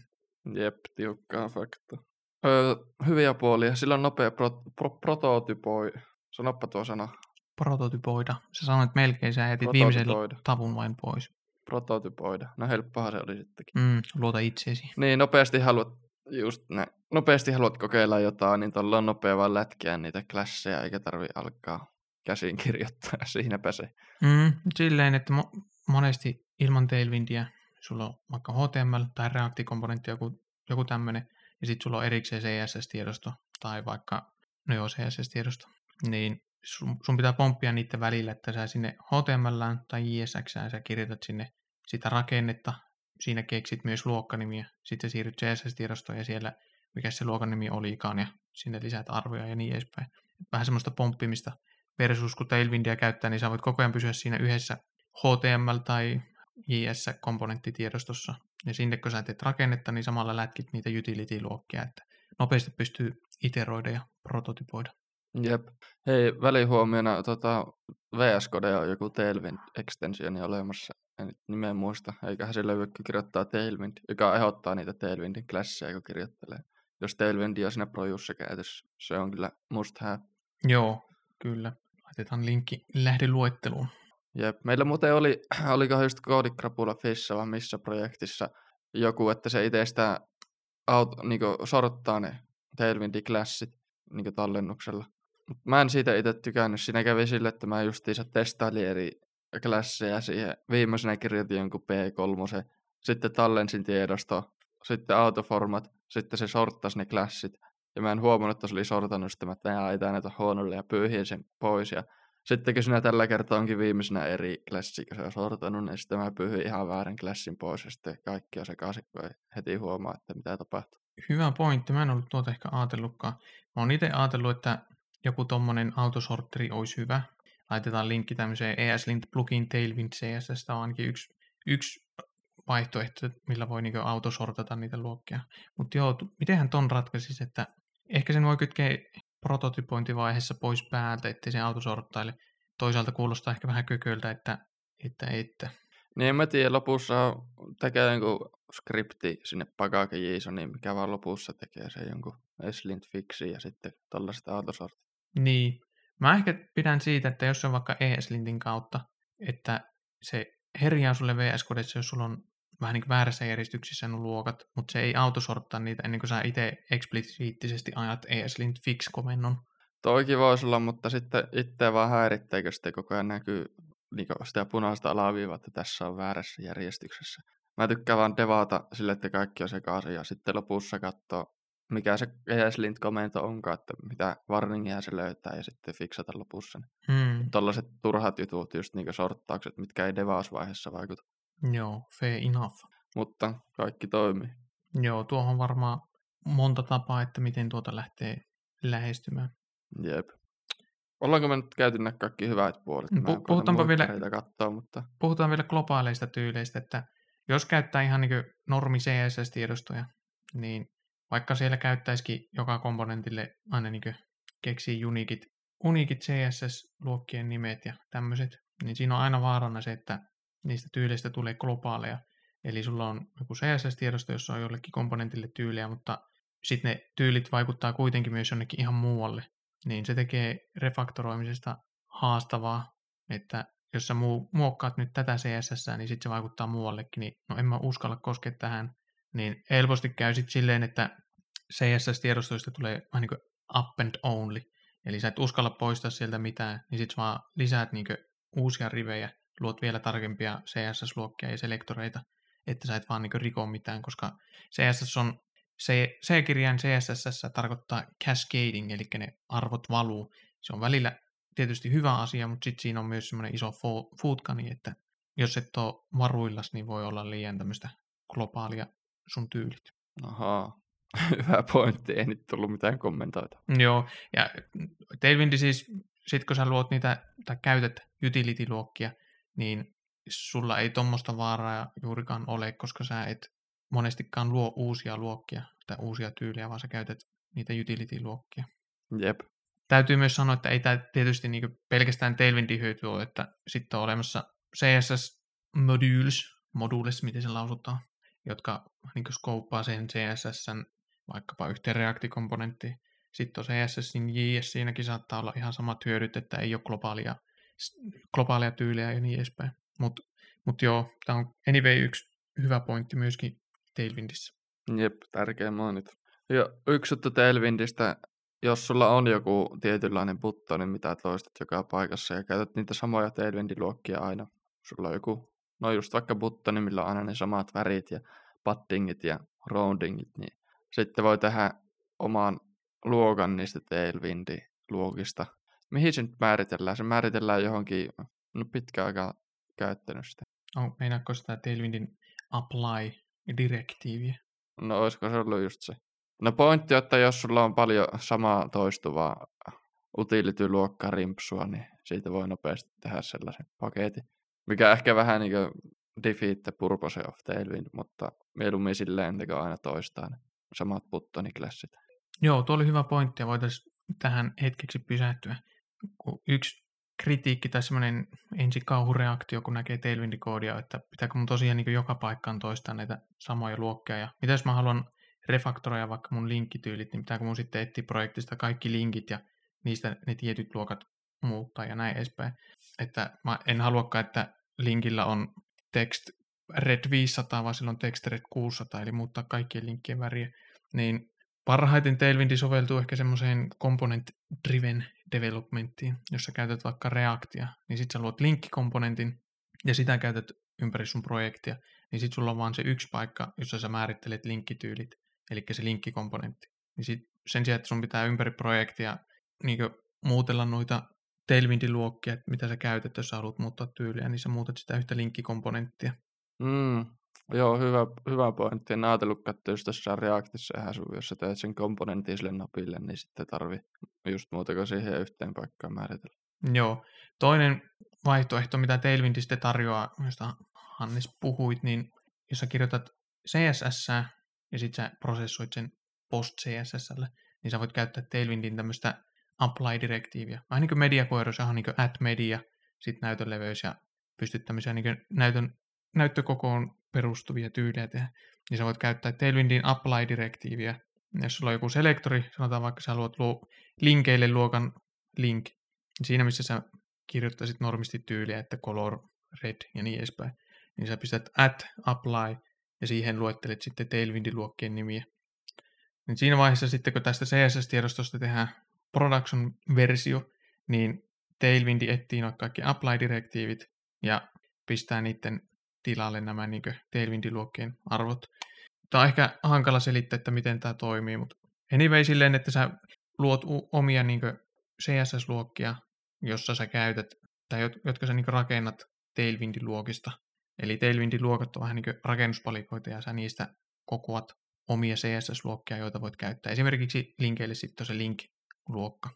Jep, tiukkaa fakta. Öö, hyviä puolia. Sillä on nopea pro, pro, prototypoi. Sanoppa tuo sana. Prototypoida. Sä sanoit melkein, sä jätit viimeisen tavun vain pois. Prototypoida. No helppohan se oli sittenkin. Mm, luota itseesi. Niin, nopeasti haluat, just ne, nopeasti haluat kokeilla jotain, niin tuolla on nopea vaan lätkiä niitä klasseja, eikä tarvi alkaa käsin kirjoittaa, siinäpä se. Mm, silleen, että mo- monesti ilman Tailwindia sulla on vaikka HTML tai React-komponentti, joku, joku tämmöinen, ja sitten sulla on erikseen CSS-tiedosto tai vaikka, no joo, CSS-tiedosto, niin sun, sun pitää pomppia niiden välillä, että sä sinne HTML tai JSX sä kirjoitat sinne sitä rakennetta, siinä keksit myös luokkanimiä, sitten siirryt CSS-tiedostoon ja siellä, mikä se luokanimi olikaan, ja sinne lisäät arvoja ja niin edespäin. Vähän semmoista pomppimista versus kun Tailwindia käyttää, niin sä voit koko ajan pysyä siinä yhdessä HTML- tai JS-komponenttitiedostossa. Ja sinne kun sä teet rakennetta, niin samalla lätkit niitä utility-luokkia, että nopeasti pystyy iteroida ja prototypoida. Jep. Hei, välihuomiona tota, VS Code on joku Tailwind extensioni olemassa. En nyt nimeä muista. Eiköhän se löydy, kirjoittaa Tailwind, joka ehdottaa niitä Tailwindin klasseja, kun kirjoittelee. Jos Tailwind on siinä projussa käytössä, se on kyllä must have. Joo, kyllä. Laitetaan linkki lähdeluetteluun. Jep. Meillä muuten oli, oliko just koodikrapula Fissa vai missä projektissa joku, että se itse sitä auto, niin sorttaa ne Tailwindin klassit niin tallennuksella. Mä en siitä itse tykännyt. Siinä kävi sille, että mä justiinsa testailin eri klasseja siihen. Viimeisenä kirjoitin jonkun P3, sitten tallensin tiedosto, sitten autoformat, sitten se sorttasi ne klassit. Ja mä en huomannut, että se oli sortannut sitä, että mä ei näitä huonolle ja pyyhin sen pois. Ja sitten kun sinä tällä kertaa onkin viimeisenä eri klassi, kun sä sortanut, niin sitten mä pyhyin ihan väärän klassin pois ja sitten kaikki on sekaisin, kun ei heti huomaa, että mitä tapahtuu. Hyvä pointti. Mä en ollut tuota ehkä ajatellutkaan. Mä oon itse ajatellut, että joku tommonen autosortteri olisi hyvä. Laitetaan linkki tämmöiseen ESLint plugin Tailwind CSS. On ainakin yksi, yksi vaihtoehto, millä voi niin autosortata niitä luokkia. Mutta joo, mitenhän ton ratkaisisi, että ehkä sen voi kytkeä prototypointivaiheessa pois päältä, ettei se autosorttaile. Toisaalta kuulostaa ehkä vähän kököltä, että, että, että. Niin mä tiedä, lopussa tekee jonkun skripti sinne Pagake JSONiin, mikä vaan lopussa tekee se jonkun Eslint fixi ja sitten tällaiset autosortit. Niin. Mä ehkä pidän siitä, että jos se on vaikka ESLintin kautta, että se herjaa sulle VS Codessa, jos sulla on vähän niin väärässä järjestyksissä nuo luokat, mutta se ei autosorttaa niitä ennen kuin sä itse eksplisiittisesti ajat ESLint fix-komennon. Toikin voisi olla, mutta sitten itse vaan häiritteekö sitten koko ajan näkyy niin sitä punaista alaviivaa, että tässä on väärässä järjestyksessä. Mä tykkään vaan devata sille, että kaikki on sekaisin ja sitten lopussa katsoa, mikä se ESLint-komento onkaan, että mitä warningia se löytää ja sitten fiksata lopussa. Hmm. Tällaiset turhat jutut, just niin sorttaukset, mitkä ei devausvaiheessa vaikuta. Joo, fair enough. Mutta kaikki toimii. Joo, tuohon varmaan monta tapaa, että miten tuota lähtee lähestymään. Jep. Ollaanko me nyt käyty nämä kaikki hyvät puolet? Pu- puhutaanpa vielä, katsoa, mutta... puhutaan vielä globaaleista tyyleistä, että jos käyttää ihan niin normi CSS-tiedostoja, niin vaikka siellä käyttäisikin joka komponentille aina niin keksii uniikit, uniikit CSS-luokkien nimet ja tämmöiset, niin siinä on aina vaarana se, että niistä tyyleistä tulee globaaleja. Eli sulla on joku CSS-tiedosto, jossa on jollekin komponentille tyyliä, mutta sitten ne tyylit vaikuttaa kuitenkin myös jonnekin ihan muualle. Niin se tekee refaktoroimisesta haastavaa, että jos sä muokkaat nyt tätä CSS, niin sitten se vaikuttaa muuallekin, niin no en mä uskalla koskea tähän. Niin helposti käy sitten silleen, että CSS-tiedostoista tulee vähän niin kuin up and only. Eli sä et uskalla poistaa sieltä mitään, niin sitten vaan lisäät niin uusia rivejä, luot vielä tarkempia CSS-luokkia ja selektoreita, että sä et vaan niin riko mitään, koska CSS on, C-kirjain CSS tarkoittaa cascading, eli ne arvot valuu. Se on välillä tietysti hyvä asia, mutta sitten siinä on myös semmoinen iso footkani, että jos et ole varuillas, niin voi olla liian tämmöistä globaalia sun tyylit. Ahaa, hyvä pointti, ei nyt tullut mitään kommentoita. Joo, ja Tailwind siis, sit kun sä luot niitä, tai käytät utility-luokkia, niin sulla ei tuommoista vaaraa juurikaan ole, koska sä et monestikaan luo uusia luokkia tai uusia tyyliä, vaan sä käytät niitä utility-luokkia. Jep. Täytyy myös sanoa, että ei tämä tietysti niin pelkästään Tailwindin hyöty ole, että sitten on olemassa CSS modules, modules, miten se lausutaan, jotka niin skouppaa sen CSSn vaikkapa yhteen reaktikomponenttiin. Sitten on CSS, niin JS siinäkin saattaa olla ihan samat hyödyt, että ei ole globaalia globaalia tyyliä ja niin edespäin. Mutta mut joo, tämä on anyway yksi hyvä pointti myöskin Tailwindissä. Jep, tärkeä mainita. Ja yksi juttu Tailwindistä, jos sulla on joku tietynlainen niin mitä toistat joka paikassa ja käytät niitä samoja Tailwind-luokkia aina. Sulla on joku, no just vaikka buttoni, millä on aina ne samat värit ja paddingit ja roundingit, niin sitten voi tehdä oman luokan niistä Tailwind-luokista Mihin se nyt määritellään? Se määritellään johonkin, no pitkä aika käyttänyt sitä. Oh, meinaatko sitä Tailwindin apply-direktiiviä? No olisiko se ollut just se. No pointti että jos sulla on paljon samaa toistuvaa utility-luokkaa rimpsua, niin siitä voi nopeasti tehdä sellaisen paketin. Mikä ehkä vähän niin kuin defeat the purpose of Tailwind, mutta mieluummin silleen, että aina toistaa ne samat buttoniklassit. Joo, tuo oli hyvä pointti ja voitaisiin tähän hetkeksi pysähtyä yksi kritiikki tai semmoinen ensi kauhureaktio, kun näkee Tailwind-koodia, että pitääkö mun tosiaan niin joka paikkaan toistaa näitä samoja luokkia. Ja mitä jos mä haluan refaktoroida vaikka mun linkkityylit, niin pitääkö mun sitten etsiä projektista kaikki linkit ja niistä ne tietyt luokat muuttaa ja näin edespäin. Että mä en haluakaan, että linkillä on text red 500, vaan silloin text red 600, eli muuttaa kaikkien linkkien väriä. Niin parhaiten Tailwind soveltuu ehkä semmoiseen component-driven developmenttiin, jos sä käytät vaikka Reactia, niin sit sä luot linkkikomponentin ja sitä käytät ympäri sun projektia, niin sit sulla on vaan se yksi paikka, jossa sä määrittelet linkkityylit, eli se linkkikomponentti. Niin sit sen sijaan, että sun pitää ympäri projektia niin muutella noita Tailwindin luokkia, että mitä sä käytät, jos sä haluat muuttaa tyyliä, niin sä muutat sitä yhtä linkkikomponenttia. Mm, joo, hyvä, hyvä pointti. En ajatellut katsoa just tässä Reactissa ihan sun, jos sä teet sen komponentin sille napille, niin sitten tarvii just muuta kuin siihen yhteen paikkaan määritellä. Joo. Toinen vaihtoehto, mitä Tailwind sitten tarjoaa, josta Hannes puhuit, niin jos sä kirjoitat CSS ja sitten sä prosessoit sen post CSSlle, niin sä voit käyttää Tailwindin tämmöistä apply-direktiiviä. Vähän niin kuin mediakoiru, se on niin kuin add media, sitten näytönleveys ja pystyt tämmöisiä niin näytön, näyttökokoon perustuvia tyylejä tehdä. Niin sä voit käyttää Tailwindin apply-direktiiviä. Jos sulla on joku selektori, sanotaan vaikka sä haluat luo linkeille luokan link, niin siinä missä sä kirjoittaisit normisti tyyliä, että color red ja niin edespäin, niin sä pistät add, apply ja siihen luettelet sitten Tailwindin luokkien nimiä. Niin siinä vaiheessa sitten, kun tästä CSS-tiedostosta tehdään production-versio, niin Tailwind etsii noita kaikki apply-direktiivit ja pistää niiden tilalle nämä niin Tailwindin luokkien arvot. Tämä on ehkä hankala selittää, että miten tämä toimii, mutta anyway silleen, että sä luot omia niin CSS-luokkia, jossa sä käytät, tai jotka sä niin rakennat Tailwindin luokista. Eli Tailwindin luokat on vähän niin rakennuspalikoita ja sä niistä kokoat omia CSS-luokkia, joita voit käyttää. Esimerkiksi linkeille sitten se link-luokka.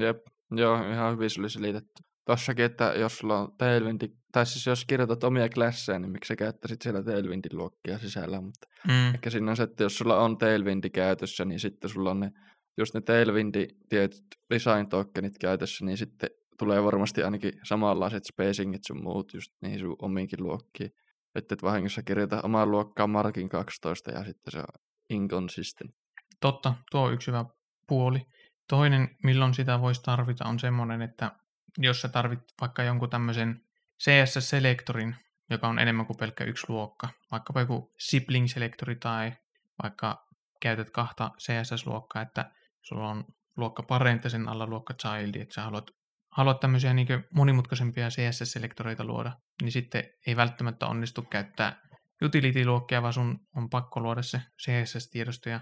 Jep, joo, ihan hyvin se oli selitetty. Tossakin, että jos sulla on Tailwindi, tai siis jos kirjoitat omia klasseja, niin miksi sä käyttäisit siellä Tailwindin luokkia sisällä, mutta mm. ehkä siinä on se, että jos sulla on Tailwindi käytössä, niin sitten sulla on ne, just ne Tailwindi tietyt design tokenit käytössä, niin sitten tulee varmasti ainakin samanlaiset spacingit sun muut just niihin sun omiinkin luokkiin. Että et vahingossa kirjoita omaan luokkaan Markin 12 ja sitten se on inconsistent. Totta, tuo on yksi hyvä puoli. Toinen, milloin sitä voisi tarvita, on semmoinen, että jos sä tarvit vaikka jonkun tämmöisen CSS-selektorin, joka on enemmän kuin pelkkä yksi luokka, vaikkapa joku sibling-selektori tai vaikka käytät kahta CSS-luokkaa, että sulla on luokka parent alla luokka child, että sä haluat, haluat tämmöisiä niin monimutkaisempia CSS-selektoreita luoda, niin sitten ei välttämättä onnistu käyttää utility-luokkia, vaan sun on pakko luoda se CSS-tiedosto ja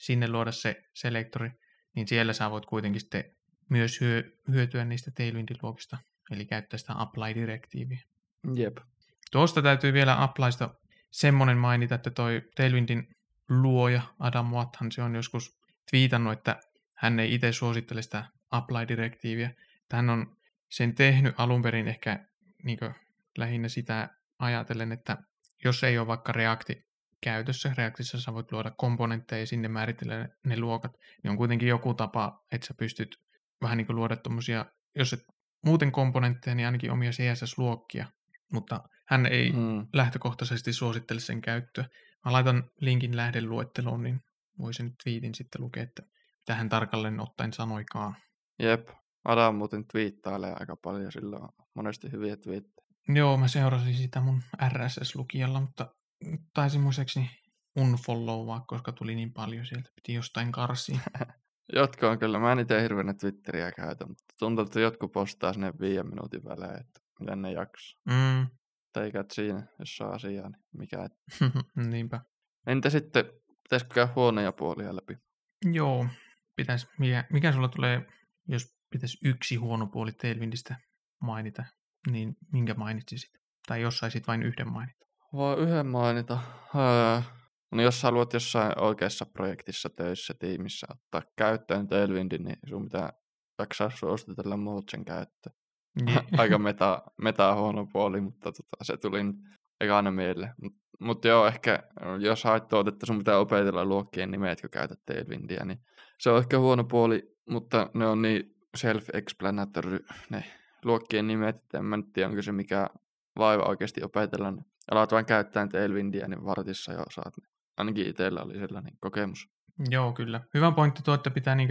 sinne luoda se selektori, niin siellä sä voit kuitenkin sitten myös hyö, hyötyä niistä Tailwindin luokista, eli käyttää sitä apply-direktiiviä. Jep. Tuosta täytyy vielä applysta semmoinen mainita, että toi Tailwindin luoja Adam Watthan se on joskus twiitannut, että hän ei itse suosittele sitä apply-direktiiviä. Hän on sen tehnyt alun perin ehkä niin lähinnä sitä ajatellen, että jos ei ole vaikka Reacti käytössä, Reactissa sä voit luoda komponentteja ja sinne määritellä ne luokat, niin on kuitenkin joku tapa, että sä pystyt vähän niin kuin luoda tuommoisia, jos et muuten komponentteja, niin ainakin omia CSS-luokkia, mutta hän ei mm. lähtökohtaisesti suosittele sen käyttöä. Mä laitan linkin lähdeluetteloon, niin voi sen twiitin sitten lukea, että mitä hän tarkalleen ottaen sanoikaan. Jep, Adam muuten twiittailee aika paljon, sillä on monesti hyviä twiittejä. Joo, mä seurasin sitä mun RSS-lukijalla, mutta taisin muistaakseni unfollowaa, koska tuli niin paljon sieltä, piti jostain karsia. Jotka on kyllä, mä en itse hirveänä Twitteriä käytä, mutta tuntuu, että jotkut postaa sinne viiden minuutin välein, että miten ne jaksaa. Mm. Teikä siinä, jos saa asiaa, niin mikä et. Niinpä. Entä sitten, pitäisikö käydä huonoja puolia läpi? Joo, pitäisi. Mikä, mikä sulla tulee, jos pitäisi yksi huono puoli Tailwindistä mainita, niin minkä mainitsisit? Tai jos saisit vain yhden mainita? Voi yhden mainita. Öö, No jos haluat jossain oikeassa projektissa töissä tiimissä ottaa käyttöön Tailwindin, niin sun pitää jaksaa suositella sen käyttö. Niin. Aika meta, meta huono puoli, mutta tota, se tuli nyt ekana mieleen. Mutta mut joo, ehkä jos haet tuotetta, sun pitää opetella luokkien nimet, kun käytät Tailwindia, niin se on ehkä huono puoli, mutta ne on niin self-explanatory, ne luokkien nimet, että en mä nyt tiedä, onko se mikä vaiva oikeasti opetella. Niin alat vain käyttää Tailwindia, niin vartissa jo saat ne ainakin itsellä oli sellainen kokemus. Joo, kyllä. Hyvä pointti tuo, että pitää niin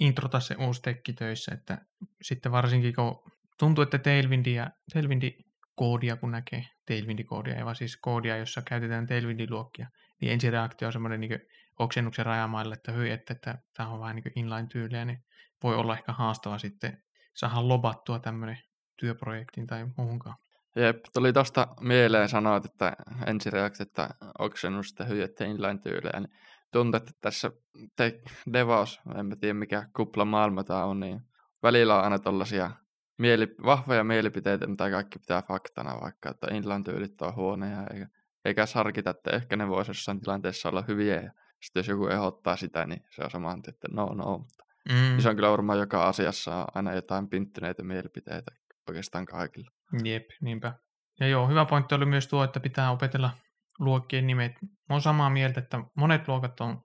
introta se uusi tekki töissä, että sitten varsinkin kun tuntuu, että Tailwindia, Tailwindi koodia kun näkee, Tailwindi-koodia, ei vaan siis koodia, jossa käytetään Tailwindi-luokkia, niin ensireaktio on semmoinen niin oksennuksen rajamaille, että hyi, että, että tämä on vähän niin inline-tyyliä, niin voi olla ehkä haastava sitten saada lobattua tämmöinen työprojektin tai muuhunkaan. Jep, tuli tuosta mieleen sanoa, että ensireaktio, että oksennusta hyötte inline tyyliä, niin tuntuu, että tässä te, Devos, en tiedä mikä kupla maailma tämä on, niin välillä on aina tollasia mieli, vahvoja mielipiteitä, mitä kaikki pitää faktana, vaikka että inline-tyylit on huoneja, eikä, eikä sarkita, että ehkä ne voisi jossain tilanteessa olla hyviä, ja sitten jos joku ehdottaa sitä, niin se on saman että no, no, mutta Mm, se on kyllä varmaan joka asiassa on aina jotain pinttyneitä mielipiteitä oikeastaan kaikilla. Jep, niinpä. Ja joo, hyvä pointti oli myös tuo, että pitää opetella luokkien nimet. Mä oon samaa mieltä, että monet luokat on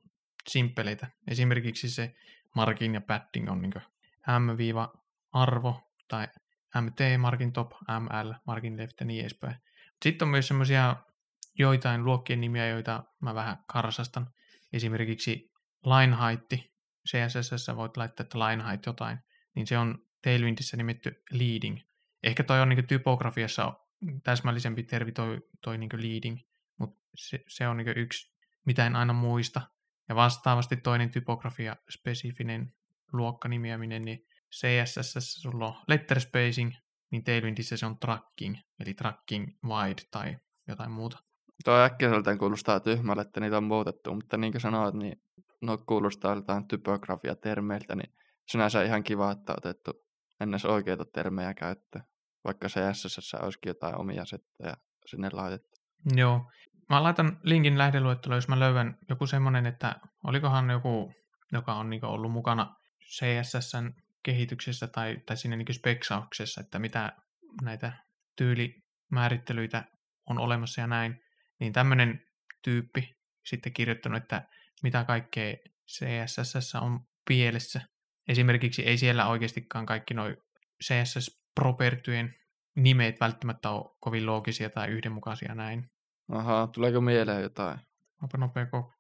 simppeleitä. Esimerkiksi se markin ja padding on niin M-arvo tai MT, markin top, ML, markin left ja niin edespäin. Sitten on myös semmoisia joitain luokkien nimiä, joita mä vähän karsastan. Esimerkiksi line height. CSS voit laittaa, että line height jotain. Niin se on Tailwindissä nimetty leading. Ehkä toi on niin typografiassa täsmällisempi tervi toi, toi niin leading, mutta se, se on niin yksi, mitä en aina muista. Ja vastaavasti toinen typografia-spesifinen luokkanimiäminen, niin CSS sulla on letter spacing, niin Tailwindissä se on tracking, eli tracking wide tai jotain muuta. Tuo äkkiseltään kuulostaa tyhmälle, että niitä on muutettu, mutta niin kuin sanoit, niin no kuulostaa jotain typografia-termeiltä, niin sinänsä ihan kiva, että on otettu ennen oikeita termejä käyttöön, vaikka CSS olisikin jotain omia settejä sinne laitettu. Joo. Mä laitan linkin lähdeluetteloon, jos mä löydän joku semmoinen, että olikohan joku, joka on niin ollut mukana CSSn kehityksessä tai, tai siinä niin speksauksessa, että mitä näitä tyylimäärittelyitä on olemassa ja näin, niin tämmöinen tyyppi sitten kirjoittanut, että mitä kaikkea CSS on pielessä. Esimerkiksi ei siellä oikeastikaan kaikki nuo CSS-propertyjen nimet välttämättä ole kovin loogisia tai yhdenmukaisia näin. Aha, tuleeko mieleen jotain? Onpa nopea ko-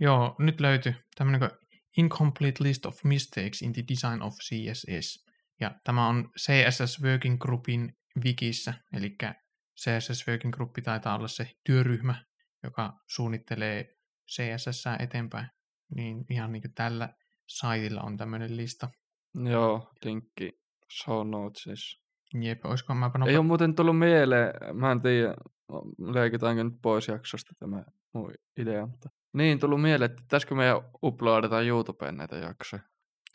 Joo, nyt löytyy tämmöinen kuin Incomplete List of Mistakes in the Design of CSS. Ja tämä on CSS Working Groupin wikissä, eli CSS Working Group taitaa olla se työryhmä, joka suunnittelee CSS eteenpäin. Niin ihan niin kuin tällä saitilla on tämmöinen lista. Joo, linkki show notesissa. Jep, olisiko mä Ei ole muuten tullut mieleen, mä en tiedä, leikitäänkö nyt pois jaksosta tämä mun idea, mutta niin, tullut mieleen, että pitäisikö meidän uploadata YouTubeen näitä jaksoja.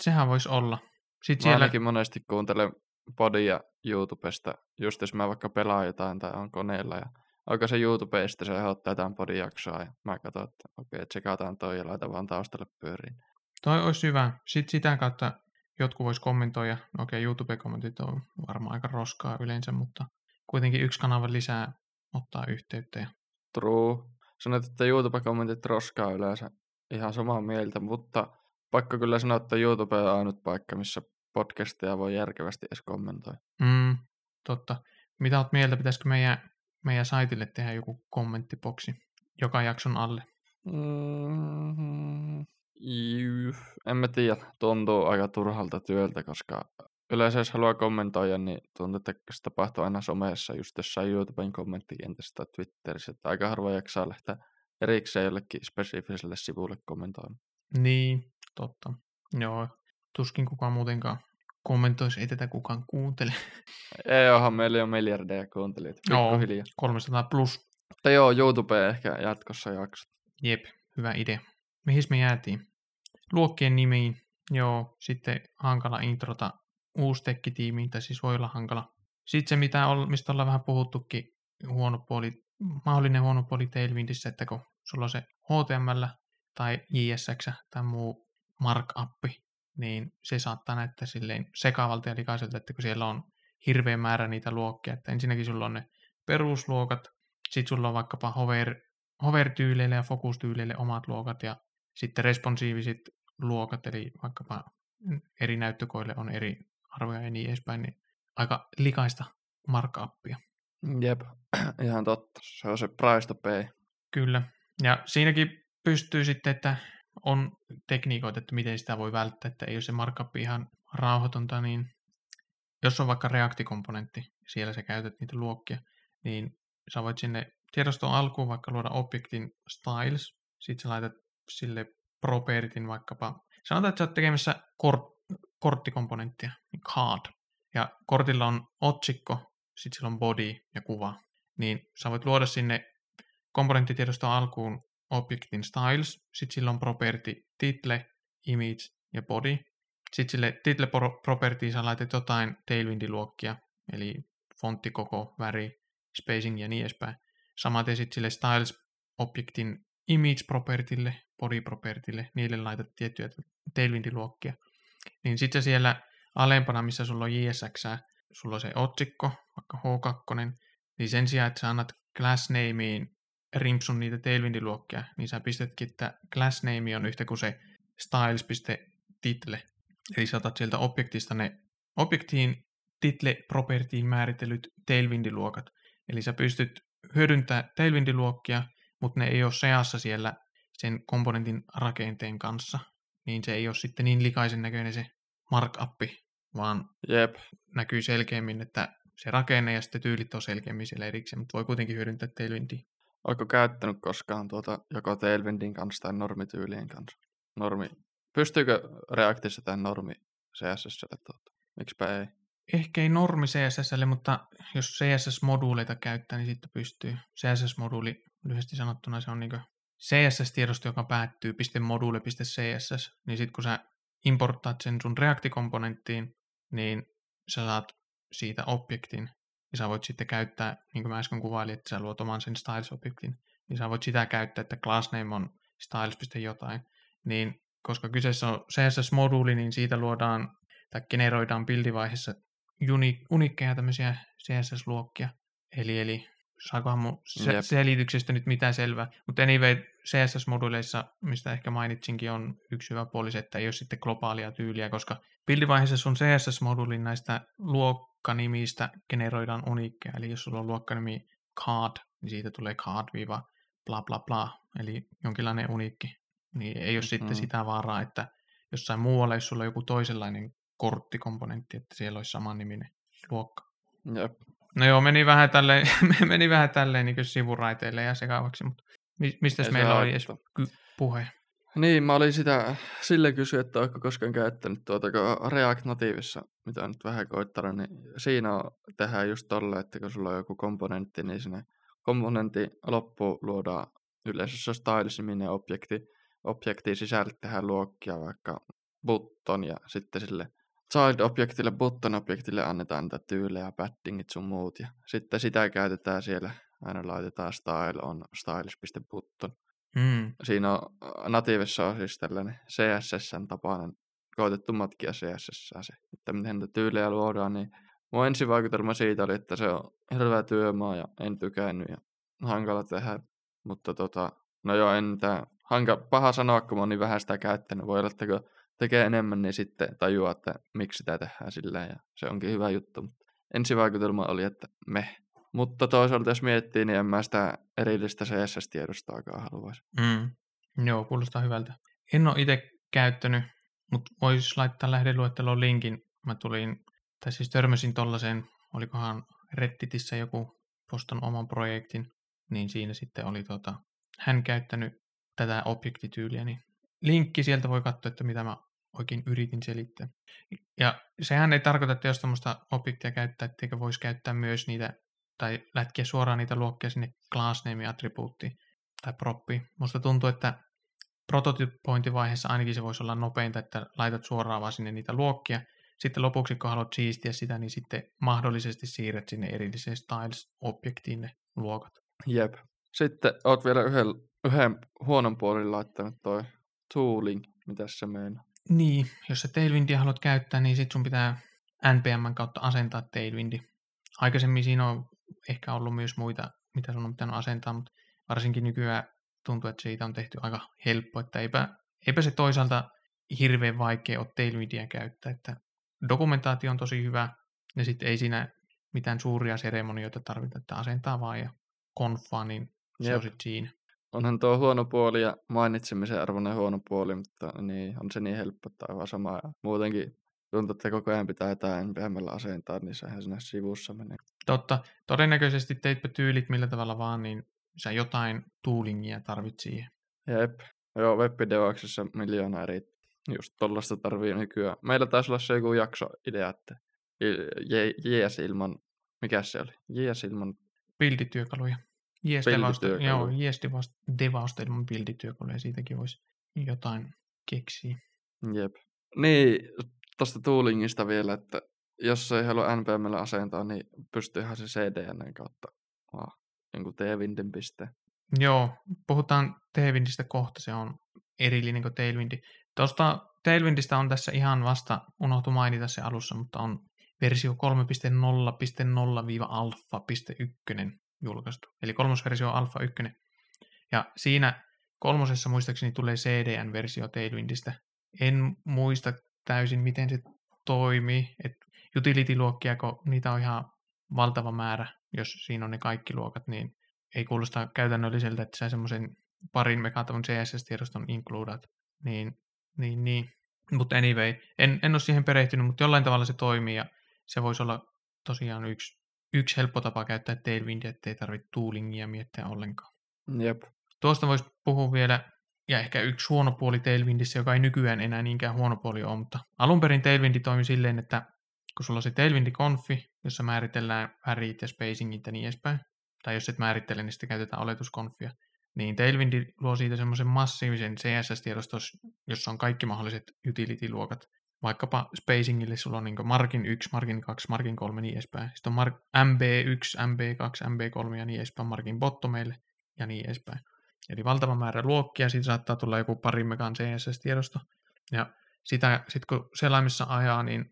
Sehän voisi olla. Sitten mä siellä... ainakin monesti kuuntelen podia YouTubesta, just jos mä vaikka pelaan jotain tai on koneella ja onko se YouTube, sitten se ottaa jotain podijaksoa ja mä katson, että okei, okay, tsekataan toi ja laitan vaan taustalle pyöriin. Toi olisi hyvä. Sitten sitä kautta jotkut vois kommentoida. No okei, okay, YouTube-kommentit on varmaan aika roskaa yleensä, mutta kuitenkin yksi kanava lisää ottaa yhteyttä. Ja... True. Sanoit, että YouTube-kommentit roskaa yleensä ihan samaa mieltä, mutta pakko kyllä sanoa, että YouTube on ainut paikka, missä podcasteja voi järkevästi edes kommentoida. Mm, totta. Mitä oot mieltä, pitäisikö meidän, meidän saitille tehdä joku kommenttiboksi joka jakson alle? Mm-hmm. En mä tiedä, tuntuu aika turhalta työltä, koska yleensä jos haluaa kommentoida, niin tuntuu, että se tapahtuu aina somessa, just jossain YouTuben kommenttikentässä tai Twitterissä, että aika harvoin jaksaa lähteä erikseen jollekin spesifiselle sivulle kommentoimaan. Niin, totta. Joo, tuskin kukaan muutenkaan kommentoisi, ei tätä kukaan kuuntele. Ei onhan meillä on miljardeja kuuntelijoita, Joo, 300 plus. Mutta joo, YouTube ehkä jatkossa jaksot. Jep, hyvä idea. Mihin me jäätiin? Luokkien nimiin, joo, sitten hankala introta uusi tekkitiimiin, tai siis voi olla hankala. Sitten se, mitä on, mistä ollaan vähän puhuttukin, huono puoli, mahdollinen huono puoli Tailwindissä, että kun sulla on se HTML tai JSX tai muu markup, niin se saattaa näyttää silleen sekaavalta ja likaiselta, että kun siellä on hirveä määrä niitä luokkia, että ensinnäkin sulla on ne perusluokat, sitten sulla on vaikkapa hover, hover-tyyleille ja fokustyyleille omat luokat ja sitten responsiiviset luokat, eli vaikkapa eri näyttökoille on eri arvoja ja niin edespäin, niin aika likaista markuppia. Jep, ihan totta. Se on se price to pay. Kyllä. Ja siinäkin pystyy sitten, että on tekniikoita, että miten sitä voi välttää, että ei ole se markup ihan rauhoitonta, niin jos on vaikka reaktikomponentti, siellä sä käytät niitä luokkia, niin sä voit sinne tiedoston alkuun vaikka luoda objektin styles, sitten sä laitat sille propertin vaikkapa, sanotaan, että sä oot tekemässä kort- korttikomponenttia, niin card, ja kortilla on otsikko, sitten sillä on body ja kuva, niin sä voit luoda sinne komponenttitiedoston alkuun objectin styles, sitten sillä on property title, image ja body, Sitten sille title pro- properties sä laitat jotain tailwind-luokkia, eli fontti, koko, väri, spacing ja niin edespäin. Samaten sitten sille styles objectin image propertille, body propertille, niille laitat tiettyjä tailwind-luokkia. Niin sitten siellä alempana, missä sulla on JSX, sulla on se otsikko, vaikka H2, niin sen sijaan, että sä annat class nameen rimpsun niitä tailwind-luokkia, niin sä pistetkin, että class name on yhtä kuin se styles.title. Eli sä otat sieltä objektista ne objektiin title propertyin määritellyt tailwind-luokat. Eli sä pystyt hyödyntämään tailwind-luokkia, mutta ne ei ole seassa siellä sen komponentin rakenteen kanssa. Niin se ei ole sitten niin likaisen näköinen se markup, vaan Jep. näkyy selkeämmin, että se rakenne ja sitten tyylit on selkeämmin siellä erikseen, mutta voi kuitenkin hyödyntää tailwindia. Oletko käyttänyt koskaan tuota joko Tailwindin kanssa tai normityylien kanssa? Normi. Pystyykö Reactissa tämän normi CSS tuota? Miksipä ei? Ehkä ei normi CSSlle, mutta jos CSS-moduuleita käyttää, niin sitten pystyy. CSS-moduuli, lyhyesti sanottuna, se on niin CSS-tiedosto, joka päättyy .module.css, niin sitten kun sä importtaat sen sun React-komponenttiin, niin sä saat siitä objektin, ja sä voit sitten käyttää, niin kuin mä äsken kuvailin, että sä luot oman sen styles-objektin, niin sä voit sitä käyttää, että class name on styles.jotain, niin koska kyseessä on CSS-moduuli, niin siitä luodaan tai generoidaan bildivaiheessa uni- unikkeja tämmöisiä CSS-luokkia. Eli, eli saakohan mun se- Jep. selityksestä nyt mitään selvää. Mutta anyway, CSS-moduuleissa, mistä ehkä mainitsinkin, on yksi hyvä puoli se, että ei ole sitten globaalia tyyliä, koska bildivaiheessa sun CSS-moduulin näistä luokkanimistä generoidaan unikkeja. Eli jos sulla on luokkanimi card, niin siitä tulee card- bla bla bla, eli jonkinlainen uniikki. Niin ei ole sitten Mhm. sitä vaaraa, että jossain muualla, jos sulla on joku toisenlainen korttikomponentti, että siellä olisi samanniminen luokka. Jep. No joo, meni vähän tälleen, meni vähän tälleen niin sivuraiteille ja sekaavaksi, mutta mi- mistä meillä oli edes puhe? Niin, mä olin sitä sille kysyä, että oletko koskaan käyttänyt tuota, React Nativessa, mitä on nyt vähän koittanut, niin siinä on, tehdään just tolle, että kun sulla on joku komponentti, niin sinne komponentti loppuun luodaan yleensä se styles-niminen objekti. Objektiin sisälle tehdään luokkia vaikka button ja sitten sille child-objektille, button-objektille annetaan niitä tyylejä, paddingit sun muut ja sitten sitä käytetään siellä, aina laitetaan style on styles.button Mm. siinä on nativissa on siis tällainen CSSn tapainen koetettu matkia CSS se, että miten niitä tyylejä luodaan, niin mun ensivaikutelma siitä oli, että se on hirveä työmaa ja en tykännyt ja hankala tehdä, mutta tota, no joo, en tää, hanka, paha sanoa, kun mä oon niin vähän sitä käyttänyt, voi olla, että kun tekee enemmän, niin sitten tajuaa, että miksi sitä tehdään sillä ja se onkin hyvä juttu, mutta ensivaikutelma oli, että me. Mutta toisaalta jos miettii, niin en mä sitä erillistä CSS-tiedostoakaan haluaisi. Mm. Joo, kuulostaa hyvältä. En ole itse käyttänyt, mutta voisi laittaa lähdeluetteloon linkin. Mä tulin, tai siis törmäsin tollaiseen, olikohan Redditissä joku poston oman projektin, niin siinä sitten oli tota, hän käyttänyt tätä objektityyliä, niin linkki sieltä voi katsoa, että mitä mä oikein yritin selittää. Ja sehän ei tarkoita, että jos tämmöistä objektia käyttää, etteikö voisi käyttää myös niitä, tai lätkiä suoraan niitä luokkia sinne class name attribuuttiin tai proppi. Musta tuntuu, että prototypointivaiheessa ainakin se voisi olla nopeinta, että laitat suoraan vaan sinne niitä luokkia. Sitten lopuksi, kun haluat siistiä sitä, niin sitten mahdollisesti siirrät sinne erilliseen styles-objektiin ne luokat. Jep. Sitten oot vielä yhden, yhden huonon puolin laittanut toi tooling, mitä se meinaa. Niin, jos sä Tailwindia haluat käyttää, niin sit sun pitää NPM kautta asentaa Tailwindi. Aikaisemmin siinä on ehkä ollut myös muita, mitä sun on pitänyt asentaa, mutta varsinkin nykyään tuntuu, että siitä on tehty aika helppo, että eipä, eipä se toisaalta hirveän vaikea ole Tailwindia käyttää, että dokumentaatio on tosi hyvä, ja sitten ei siinä mitään suuria seremonioita tarvita, että asentaa vaan ja konfaa, niin se Jep. on sitten siinä. Onhan tuo huono puoli ja mainitsemisen arvoinen huono puoli, mutta niin, on se niin helppo, että aivan sama. Ja muutenkin tuntuu, että koko ajan pitää jotain NPMllä asentaa, niin sehän sinne sivussa menee. Totta. Todennäköisesti teitpä tyylit millä tavalla vaan, niin sä jotain toolingia tarvit siihen. Jep. Joo, webidevauksessa miljoona eri. Just tollasta tarvii nykyään. Meillä taisi olla se joku jaksoidea, että i- j- JS ilman, mikä se oli? JS ilman, Bildityökaluja. Jees devausta, joo, ilman bildityökaluja, siitäkin voisi jotain keksiä. jep. Niin, tuosta toolingista vielä, että jos ei halua NPMllä asentaa, niin pystyyhän se CDN kautta vaan jonkun T-Windin pisteen. Joo, puhutaan Tailwindistä kohta, se on erillinen kuin Tailwindi. Tuosta Tailwindistä on tässä ihan vasta, unohtu mainita se alussa, mutta on versio 3.0.0-alfa.1 julkaistu. Eli kolmosversio on alfa 1. Ja siinä kolmosessa muistaakseni tulee CDN-versio Tailwindistä. En muista täysin, miten se toimii. Et utility-luokkia, kun niitä on ihan valtava määrä, jos siinä on ne kaikki luokat, niin ei kuulosta käytännölliseltä, että sä semmoisen parin megatavun CSS-tiedoston includat. Niin, niin, niin. Mutta anyway, en, en ole siihen perehtynyt, mutta jollain tavalla se toimii ja se voisi olla tosiaan yksi, yksi helppo tapa käyttää Tailwindia, ettei tarvitse toolingia miettiä ollenkaan. Jep. Tuosta voisi puhua vielä, ja ehkä yksi huono puoli Tailwindissä, joka ei nykyään enää niinkään huono puoli ole, mutta alun perin Tailwindi toimi silleen, että kun sulla on se Tailwindi-konfi, jossa määritellään värit ja spacingit ja niin edespäin, tai jos et määrittele, niin sitten käytetään oletuskonfia, niin Tailwind luo siitä semmoisen massiivisen CSS-tiedostos, jossa on kaikki mahdolliset utility-luokat. Vaikkapa spacingille sulla on niin markin 1, markin 2, markin 3 ja niin edespäin. Sitten on mark, MB1, MB2, MB3 ja niin edespäin markin bottomeille ja niin edespäin. Eli valtava määrä luokkia, siitä saattaa tulla joku pari megan CSS-tiedosto. Ja sitä, sit kun selaimissa ajaa, niin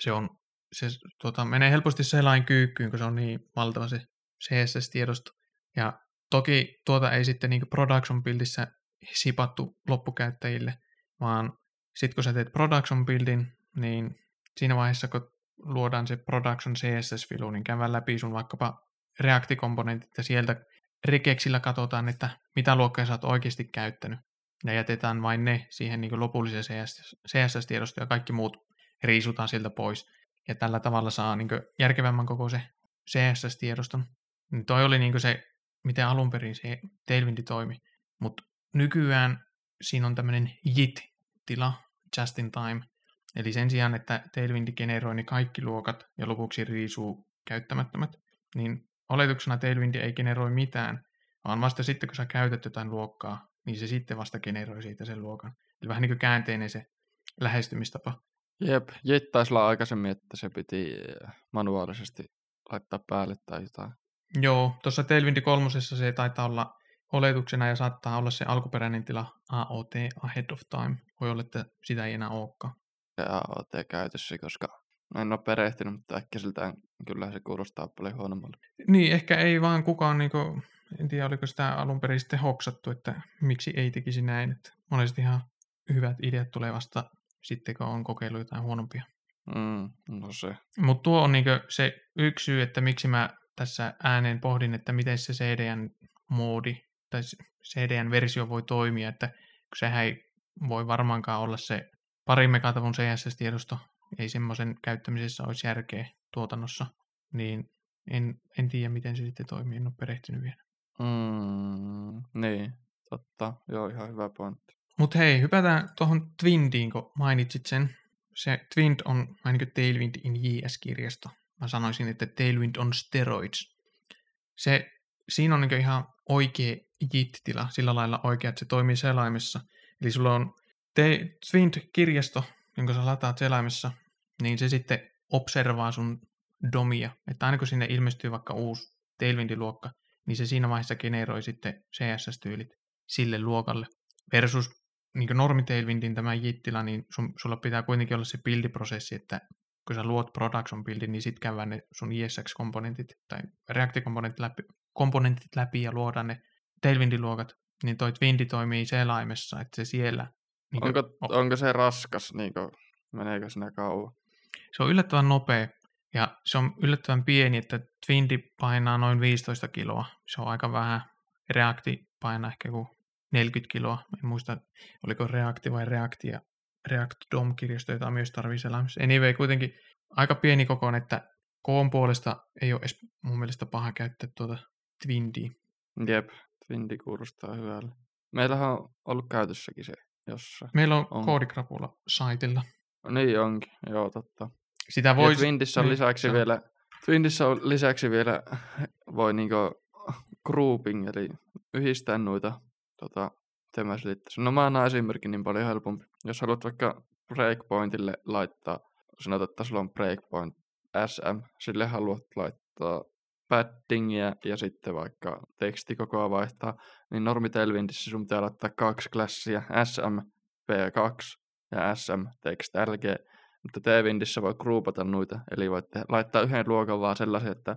se, on, se tuota, menee helposti selain kyykkyyn, kun se on niin valtava se CSS-tiedosto. Ja toki tuota ei sitten niin production buildissä sipattu loppukäyttäjille, vaan sitten kun sä teet production buildin, niin siinä vaiheessa, kun luodaan se production CSS-filu, niin käydään läpi sun vaikkapa React-komponentit ja sieltä regeksillä katsotaan, että mitä luokkaa sä oot oikeasti käyttänyt. Ja jätetään vain ne siihen niin lopulliseen CSS-tiedostoon ja kaikki muut riisutaan sieltä pois. Ja tällä tavalla saa niin järkevämmän koko se CSS-tiedoston. Niin toi oli niin se, miten alun perin se Tailwind toimi. Mutta nykyään siinä on tämmöinen JIT-tila, just in time. Eli sen sijaan, että Tailwind generoi ne kaikki luokat ja lopuksi riisuu käyttämättömät, niin oletuksena Tailwind ei generoi mitään, vaan vasta sitten, kun sä käytät jotain luokkaa, niin se sitten vasta generoi siitä sen luokan. Eli vähän niin kuin käänteinen se lähestymistapa. Jep, taisi olla aikaisemmin, että se piti manuaalisesti laittaa päälle tai jotain. Joo, tuossa Tailwind kolmosessa se taitaa olla oletuksena ja saattaa olla se alkuperäinen tila AOT, ahead of time. Voi olla, että sitä ei enää olekaan. Ja AOT käytössä, koska en ole perehtynyt, mutta ehkä siltä kyllä se kuulostaa paljon huonommalle. Niin, ehkä ei vaan kukaan, niin kuin, en tiedä oliko sitä alun perin sitten hoksattu, että miksi ei tekisi näin. Että monesti ihan hyvät ideat tulee vasta sitten, kun on kokeillut jotain huonompia. Mm, no se. Mutta tuo on niin se yksi syy, että miksi mä tässä ääneen pohdin, että miten se CDN-moodi tai CDN-versio voi toimia, että sehän ei voi varmaankaan olla se pari megatavun CSS-tiedosto, ei semmoisen käyttämisessä olisi järkeä tuotannossa, niin en, en tiedä, miten se sitten toimii, en ole perehtynyt vielä. Mm, niin, totta. Joo, ihan hyvä pointti. Mutta hei, hypätään tuohon Twindiin, kun mainitsit sen. Se Twind on ainakin Tailwind in JS-kirjasto. Mä sanoisin, että Tailwind on steroids. Se, siinä on niin ihan oikea JIT-tila, sillä lailla oikea, että se toimii selaimessa. Eli sulla on Twind-kirjasto, jonka sä lataat selaimessa, niin se sitten observaa sun domia. Että aina kun sinne ilmestyy vaikka uusi Tailwind-luokka, niin se siinä vaiheessa generoi sitten CSS-tyylit sille luokalle. Versus niin normi Tailwindin tämä jittila, niin sun, sulla pitää kuitenkin olla se buildiprosessi, että kun sä luot production buildin, niin sitten käydään ne sun ESX-komponentit tai React-komponentit läpi, komponentit läpi ja luodaan ne Tailwindin luokat, niin toi Twindi toimii selaimessa, että se siellä... Niin onko, kuin, onko se raskas, niin kuin, meneekö sinne kauan? Se on yllättävän nopea ja se on yllättävän pieni, että Twindi painaa noin 15 kiloa. Se on aika vähän. Reacti painaa ehkä kuin 40 kiloa. En muista, oliko Reacti vai Reactia. React DOM-kirjasto, jota myös tarvii selaimessa. Anyway, kuitenkin aika pieni kokoon, että koon puolesta ei ole edes mun mielestä paha käyttää tuota Twindia. Jep, Twindi kuulostaa hyvälle. Meillähän on ollut käytössäkin se jossain. Meillä on, on. koodikrapula saitilla. Niin onkin, joo totta. Sitä voi... Twindissä on niin, lisäksi vielä, Twindissä on lisäksi vielä voi niinku grouping, eli yhdistää noita tota, No mä annan esimerkin niin paljon helpompi. Jos haluat vaikka breakpointille laittaa, sanotaan, että sulla on breakpoint SM, sille haluat laittaa paddingia ja sitten vaikka tekstikokoa vaihtaa, niin normi Tailwindissä sun pitää laittaa kaksi klassia, SM P2 ja SM text LG, mutta Tailwindissä voi groupata noita, eli voitte laittaa yhden luokan vaan sellaisen, että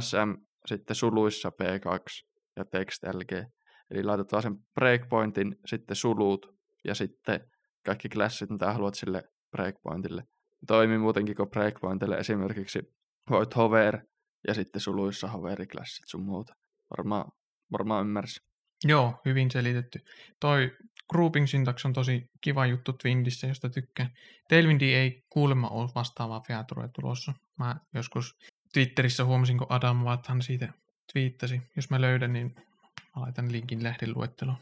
SM sitten suluissa P2 ja text LG. Eli laitat vaan sen breakpointin, sitten sulut ja sitten kaikki klassit, mitä haluat sille breakpointille. Toimii muutenkin kuin breakpointille esimerkiksi voit hover ja sitten suluissa hoveriklassit sun muuta. Varmaan, varmaan ymmärsi. Joo, hyvin selitetty. Toi grouping syntax on tosi kiva juttu Twindissä, josta tykkään. Tailwindi ei kuulemma ole vastaavaa featurea tulossa. Mä joskus Twitterissä huomasin, kun Adam Watthan siitä twiittasi. Jos mä löydän, niin mä laitan linkin lähdeluetteloon.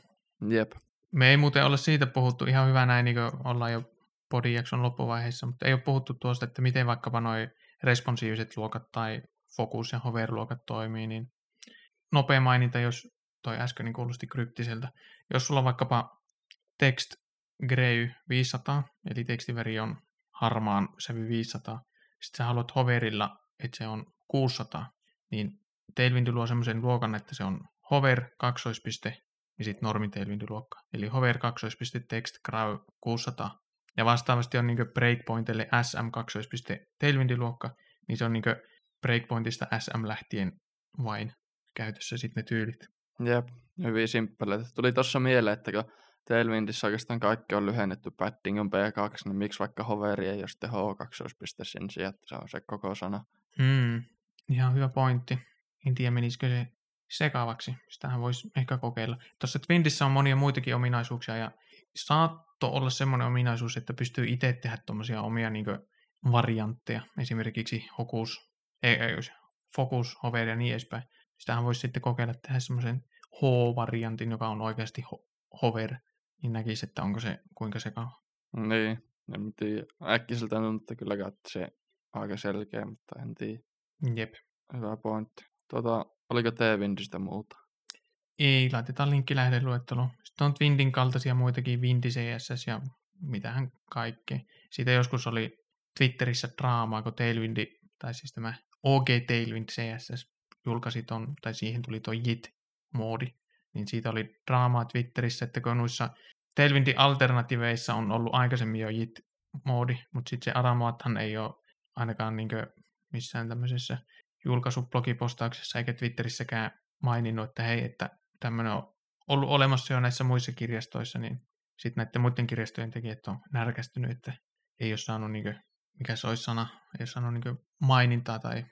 Jep. Me ei muuten ole siitä puhuttu ihan hyvä näin, niin kuin ollaan jo podijakson loppuvaiheessa, mutta ei ole puhuttu tuosta, että miten vaikkapa noi responsiiviset luokat tai focus- ja hover-luokat toimii, niin nopea maininta, jos toi äsken niin kuulosti kryptiseltä. Jos sulla on vaikkapa text gray 500, eli tekstiväri on harmaan sävy 500, sitten sä haluat hoverilla, että se on 600, niin Tailwind luo semmoisen luokan, että se on hover kaksoispiste ja sitten normi Tailwind luokka. Eli hover kaksoispiste text gray 600. Ja vastaavasti on niin breakpointille SM kaksoispiste Tailwind luokka, niin se on niin breakpointista SM lähtien vain käytössä sitten ne tyylit. Jep, hyvin simppeleitä. Tuli tuossa mieleen, että kun Tailwindissä oikeastaan kaikki on lyhennetty, padding on P2, niin miksi vaikka hoveri ei ole sitten H2 sen sijaan, että se on se koko sana. Mm, ihan hyvä pointti. En tiedä, menisikö se sekavaksi. Sitähän voisi ehkä kokeilla. Tuossa Twindissä on monia muitakin ominaisuuksia ja saatto olla semmoinen ominaisuus, että pystyy itse tehdä tuommoisia omia niin variantteja. Esimerkiksi Hokus, Focus, Hover ja niin edespäin. Sitähän voisi sitten kokeilla tehdä semmoisen H-variantin, joka on oikeasti ho- Hover, niin näkisi, että onko se kuinka sekava. Niin, en tiedä. Äkkiseltä tuntuu kyllä, että se aika selkeä, mutta en tiedä. Jep. Hyvä pointti. Tuota, oliko T-Windistä muuta? Ei, laitetaan linkki lähdeluetteloon. Sitten on Twindin kaltaisia muitakin, Windy CSS ja mitähän kaikkea. Siitä joskus oli Twitterissä draamaa, kun Tailwind, tai siis tämä OG Tailwind CSS julkaisi ton, tai siihen tuli tuo JIT-moodi, niin siitä oli draamaa Twitterissä, että kun noissa Tailwindin alternatiiveissa on ollut aikaisemmin jo JIT-moodi, mutta sitten se Adamoathan ei ole ainakaan niin missään tämmöisessä julkaisublogipostauksessa eikä Twitterissäkään maininnut, että hei, että tämmöinen on ollut olemassa jo näissä muissa kirjastoissa, niin sitten näiden muiden kirjastojen tekijät on närkästynyt, että ei ole saanut, niin kuin, mikä se olisi sana, ei saanut niin mainintaa tai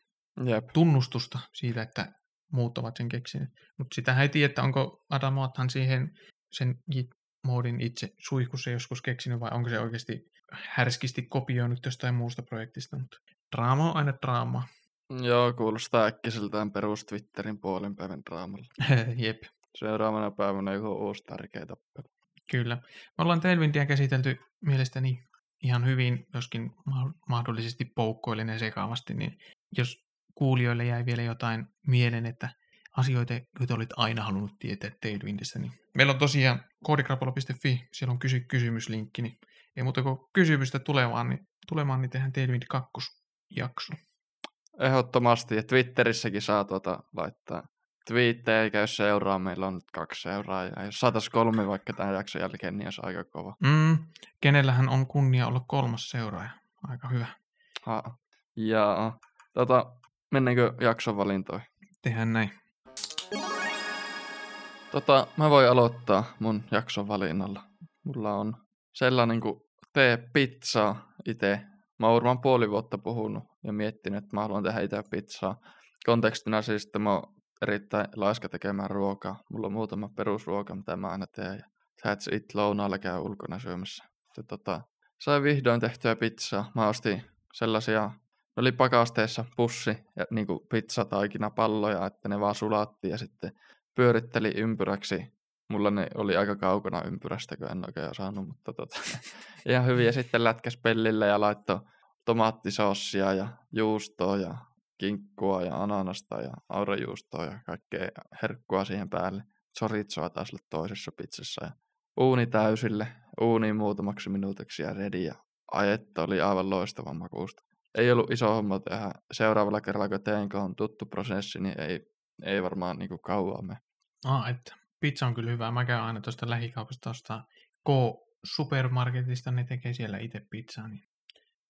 Jep. tunnustusta siitä, että muut ovat sen keksineet. Mutta sitä ei tiedä, että onko Adamoathan siihen sen Git-moodin itse suihkussa joskus keksinyt vai onko se oikeasti härskisti kopioinut jostain muusta projektista. Mutta draama on aina draama. Joo, kuulostaa äkkiseltään perus Twitterin puolen päivän draamalla. Jep. Seuraavana päivänä joku uusi tärkeä tappelu. Kyllä. Me ollaan Tailwindia käsitelty mielestäni ihan hyvin, joskin mahdollisesti poukkoillinen sekaavasti, niin jos kuulijoille jäi vielä jotain mieleen, että asioita, joita olit aina halunnut tietää Tailwindistä, niin meillä on tosiaan koodikrapola.fi, siellä on kysy kysymyslinkki, niin ei muuta kuin kysymystä tulemaan, niin, tulemaan, niin tehdään Tailwind 2 jakso. Ehdottomasti, ja Twitterissäkin saa tuota laittaa twiittejä, ei käy seuraa, meillä on nyt kaksi seuraajaa. Jos saataisiin kolme vaikka tämän jakson jälkeen, niin olisi aika kova. Mm, kenellähän on kunnia olla kolmas seuraaja? Aika hyvä. Ha. Ja tota, mennäänkö jakson valintoihin? Tehdään näin. Tota, mä voin aloittaa mun jakson valinnalla. Mulla on sellainen kuin tee pizzaa itse. Mä oon varmaan puoli vuotta puhunut ja miettinyt, että mä haluan tehdä itse pizzaa. Kontekstina siis, että mä oon erittäin laiska tekemään ruokaa. Mulla on muutama perusruoka, mitä mä aina teen. Ja that's it, lounaalla käy ulkona syömässä. Sitten tota, sain vihdoin tehtyä pizzaa. Mä ostin sellaisia, ne oli pakasteessa pussi ja niin kuin palloja, että ne vaan sulatti ja sitten pyöritteli ympyräksi. Mulla ne oli aika kaukana ympyrästä, kun en oikein osannut, mutta tota, ihan hyvin. Ja sitten lätkäs pellille ja laittoi tomaattisossia ja juustoa ja kinkkua ja ananasta ja aurajuustoa ja kaikkea herkkua siihen päälle. Chorizoa taas olla toisessa pizzassa ja uuni täysille, uuni muutamaksi minuutiksi ja ready ja ai että oli aivan loistavan makuusta. Ei ollut iso homma tehdä. Seuraavalla kerralla, kun teen, kun on tuttu prosessi, niin ei, ei varmaan niin kuin kauan me. Ah, että pizza on kyllä hyvä. Mä käyn aina tuosta lähikaupasta tuosta K-supermarketista, ne tekee siellä itse pizzaa, niin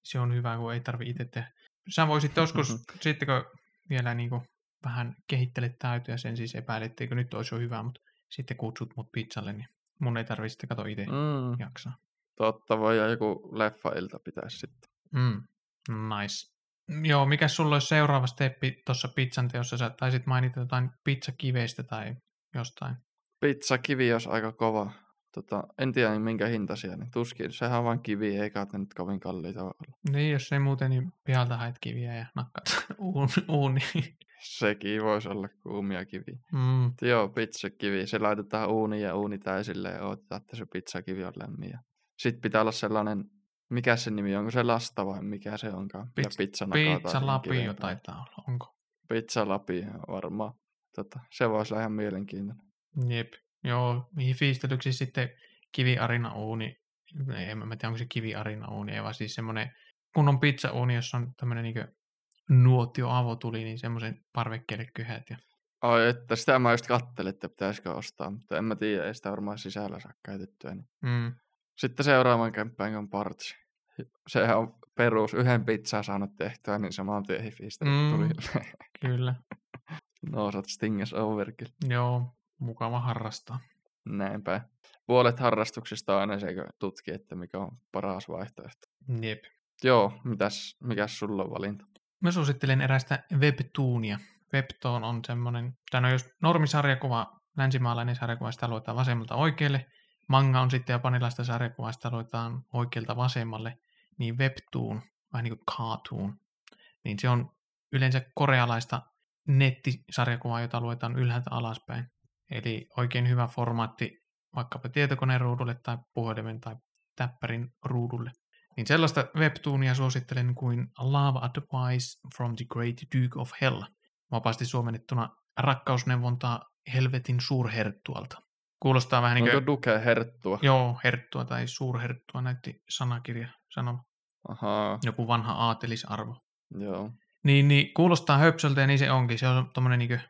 se on hyvä, kun ei tarvi itse tehdä. Sä voisit joskus, sitten kun vielä niin kuin vähän kehittelet täytyä sen siis epäilet, etteikö nyt olisi jo hyvä, mutta sitten kutsut mut pizzalle, niin mun ei tarvitse sitten kato itse Mm, jaksaa. totta, voi ja joku leffailta pitäisi sitten. Mm, nice. Joo, mikä sulla olisi seuraava steppi tuossa pizzan teossa? Sä taisit mainita jotain pizzakiveistä tai jostain. Pizzakivi olisi aika kova. Tota, en tiedä minkä hintaisia, niin tuskin. Sehän on vain kivi, eikä ne nyt kovin kalliita olla. Niin, jos ei muuten, niin pihalta haet kiviä ja nakkaat uun- uuniin. Sekin voisi olla kuumia kiviä. Mm, Joo, pizzakivi. Se laitetaan uuniin ja uuni täysille ja odotetaan, että se pizzakivi on lämmin. Sitten pitää olla sellainen, mikä se nimi on, onko se lasta vai mikä se onkaan? Pizza- pizza pizza lapio taitaa olla, onko? Pizza lapi varmaan. Tota, se voisi olla ihan mielenkiintoinen. Jep. Joo, mihin fiistelyksi sitten kiviarina uuni. Ei, en mä tiedä, onko se kiviarina uuni, vaan siis semmoinen kunnon pizzauuni, jossa on tämmöinen niin nuotio avotuli, niin semmoisen parvekkeelle kyhät. Ja... Ai, että sitä mä just kattelin, että pitäisikö ostaa, mutta en mä tiedä, ei sitä varmaan sisällä saa käytettyä. Niin. Mm. Sitten seuraavan kämppään on partsi. Sehän on perus, yhden pizzaa saanut tehtyä, niin saman tien hifistä Mm. tuli. Kyllä. no, sä stinges overkill. Joo, mukava harrastaa. Näinpä. Puolet harrastuksista on aina se, kun tutkii, että mikä on paras vaihtoehto. Jep. Joo, mitäs, mikäs sulla on valinta? Mä suosittelen erästä webtoonia. Webtoon on semmoinen, tämä on jos normisarjakuva, länsimaalainen sarjakuva, sitä luetaan vasemmalta oikealle. Manga on sitten japanilaista sarjakuvaa, sitä luetaan oikealta vasemmalle. Niin webtoon, vähän niin kuin cartoon, niin se on yleensä korealaista nettisarjakuvaa, jota luetaan ylhäältä alaspäin. Eli oikein hyvä formaatti vaikkapa tietokoneen ruudulle tai puhelimen tai täppärin ruudulle. Niin sellaista webtoonia suosittelen kuin Love Advice from the Great Duke of Hell. Vapaasti suomennettuna rakkausneuvontaa helvetin suurherttualta. Kuulostaa vähän niin Onko kuin, Duke herttua? joo, herttua tai suurherttua näytti sanakirja sanoma. Ahaa, Joku vanha aatelisarvo. joo. Niin, niin kuulostaa höpsöltä ja niin se onkin. Se on tommonen niin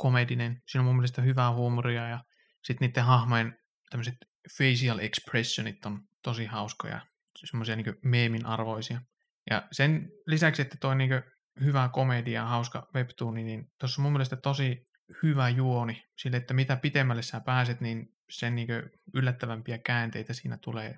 komedinen. Siinä on mun mielestä hyvää huumoria ja sitten niiden hahmojen tämmöiset facial expressionit on tosi hauskoja. Semmoisia niin meemin arvoisia. Ja sen lisäksi, että toi niin hyvä komedia ja hauska webtooni, niin tuossa on mun mielestä tosi hyvä juoni sille, että mitä pitemmälle sä pääset, niin sen niin yllättävämpiä käänteitä siinä tulee.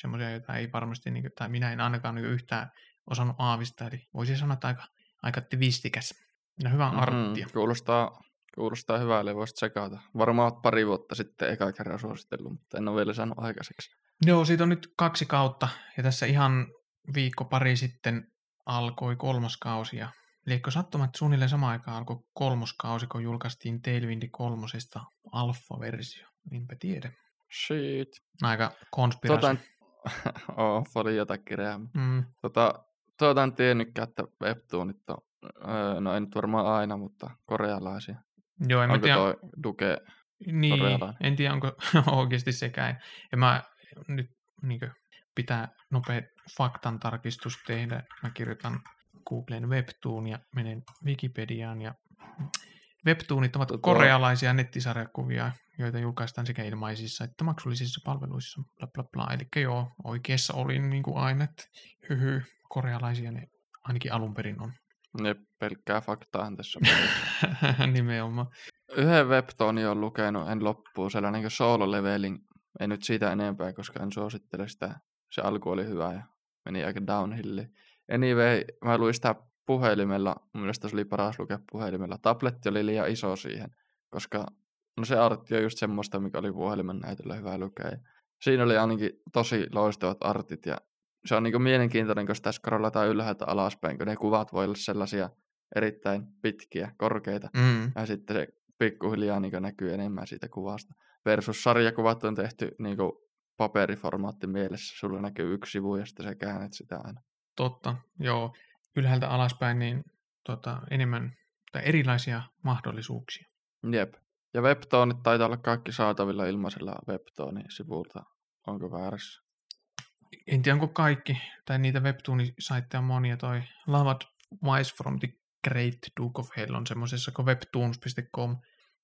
Semmoisia, joita ei varmasti, niin kuin, tai minä en ainakaan niin yhtään osannut aavistaa. Eli voisi sanoa, että aika, aika twistikäs. Ja hyvää Mhm, arttia. Kuulostaa, kuulostaa hyvälle, voisit tsekata. Varmaan oot pari vuotta sitten eka kerran suositellut, mutta en ole vielä saanut aikaiseksi. Joo, siitä on nyt kaksi kautta. Ja tässä ihan viikko pari sitten alkoi kolmas kausi. Ja liekö sattumat suunnilleen samaan aikaan alkoi kolmoskausi, kun julkaistiin Tailwindi kolmosesta alfa-versio. Enpä tiedä. Shit. Aika konspiraatio. Tota, oh, oli jotakin kireää. Mm, Tota, tuota en tiennytkään, että webtoonit on, öö, no ei nyt varmaan aina, mutta korealaisia. Joo, en mä Onko tiedä. toi Duke? Niin, en tiedä, onko oikeasti sekään. Ja mä nyt niin pitää nopea faktan tarkistus tehdä. Mä kirjoitan Googlen Webtoon ja menen Wikipediaan. Ja Webtoonit ovat Tota- korealaisia nettisarjakuvia, joita julkaistaan sekä ilmaisissa että maksullisissa palveluissa. Bla, bla, bla. Eli joo, oikeassa olin niin kuin aina, että hyhy, korealaisia ne ainakin alun perin on. Ne pelkkää faktaa tässä. Nimenomaan. Yhden webtoonin on lukenut, en loppuun, sellainen kuin solo leveling. Ei nyt siitä enempää, koska en suosittele sitä. Se alku oli hyvä ja meni aika downhilli. Anyway, mä luin sitä puhelimella. Mun mielestä se oli paras lukea puhelimella. Tabletti oli liian iso siihen, koska no se artti on just semmoista, mikä oli puhelimen näytöllä hyvä lukea. Siinä oli ainakin tosi loistavat artit ja se on niin mielenkiintoinen, kun sitä scrollataan ylhäältä alaspäin, kun ne kuvat voi olla sellaisia erittäin pitkiä, korkeita. Mm. Ja sitten se pikkuhiljaa niin näkyy enemmän siitä kuvasta. Versus sarjakuvat on tehty niin paperiformaatti mielessä. Sulla näkyy yksi sivu ja sitten sä käännät sitä aina. Totta, joo. Ylhäältä alaspäin niin tota, enemmän tai erilaisia mahdollisuuksia. Jep. Ja webtoonit taitaa olla kaikki saatavilla ilmaisella webtoonin sivulta. Onko väärässä? En tiedä onko kaikki, tai niitä webtoonisaitteja on monia, toi Lavad Wise from the Great Duke of Hell on semmoisessa kuin webtoons.com,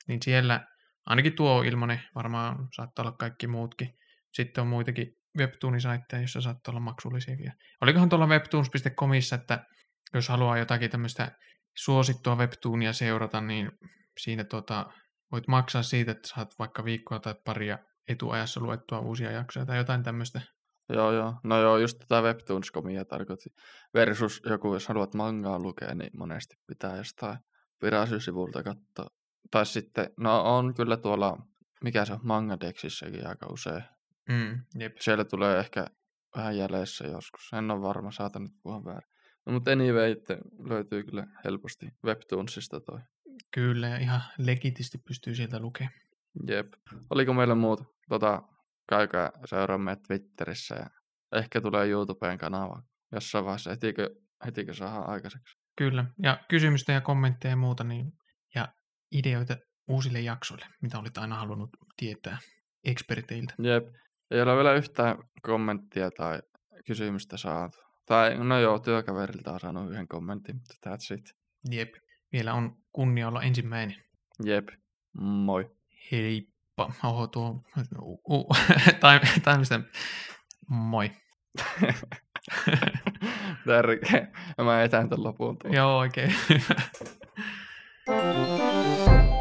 niin siellä ainakin tuo on ilmanen, varmaan saattaa olla kaikki muutkin. Sitten on muitakin webtoonisaitteja, joissa saattaa olla maksullisiakin. Olikohan tuolla webtoons.comissa, että jos haluaa jotakin tämmöistä suosittua webtoonia seurata, niin siinä tuota, voit maksaa siitä, että saat vaikka viikkoa tai paria etuajassa luettua uusia jaksoja tai jotain tämmöistä. Joo, joo. No joo, just tätä webtoons.comia tarkoitti. Versus joku, jos haluat mangaa lukea, niin monesti pitää jostain Piracy-sivulta katsoa. Tai sitten, no on kyllä tuolla, mikä se on, Mangadexissäkin aika usein. Mm, jep. Siellä tulee ehkä vähän jäljessä joskus. En ole varma, saatan nyt puhua väärin. No, mutta anyway, että löytyy kyllä helposti Webtoonsista toi. Kyllä, ja ihan legitisti pystyy sieltä lukemaan. Jep. Oliko meillä muuta? Tota, käykää seuraamme Twitterissä ja ehkä tulee YouTubeen kanava jossain vaiheessa. Hetikö, hetikö saadaan aikaiseksi? Kyllä, ja kysymystä ja kommentteja ja muuta, niin, ja ideoita uusille jaksoille, mitä olit aina halunnut tietää eksperteiltä. Jep. Ei ole vielä yhtään kommenttia tai kysymystä saatu. Tai no joo, työkaverilta on saanut yhden kommentin, mutta that's it. Jep, vielä on kunnia olla ensimmäinen. Jep. Moi. Heippa. Oho, tuo... Uh, uh, tai, tai mistä... Moi. Tärkeä. Mä etän tämän lopun. tuon. Joo, oikein hyvä.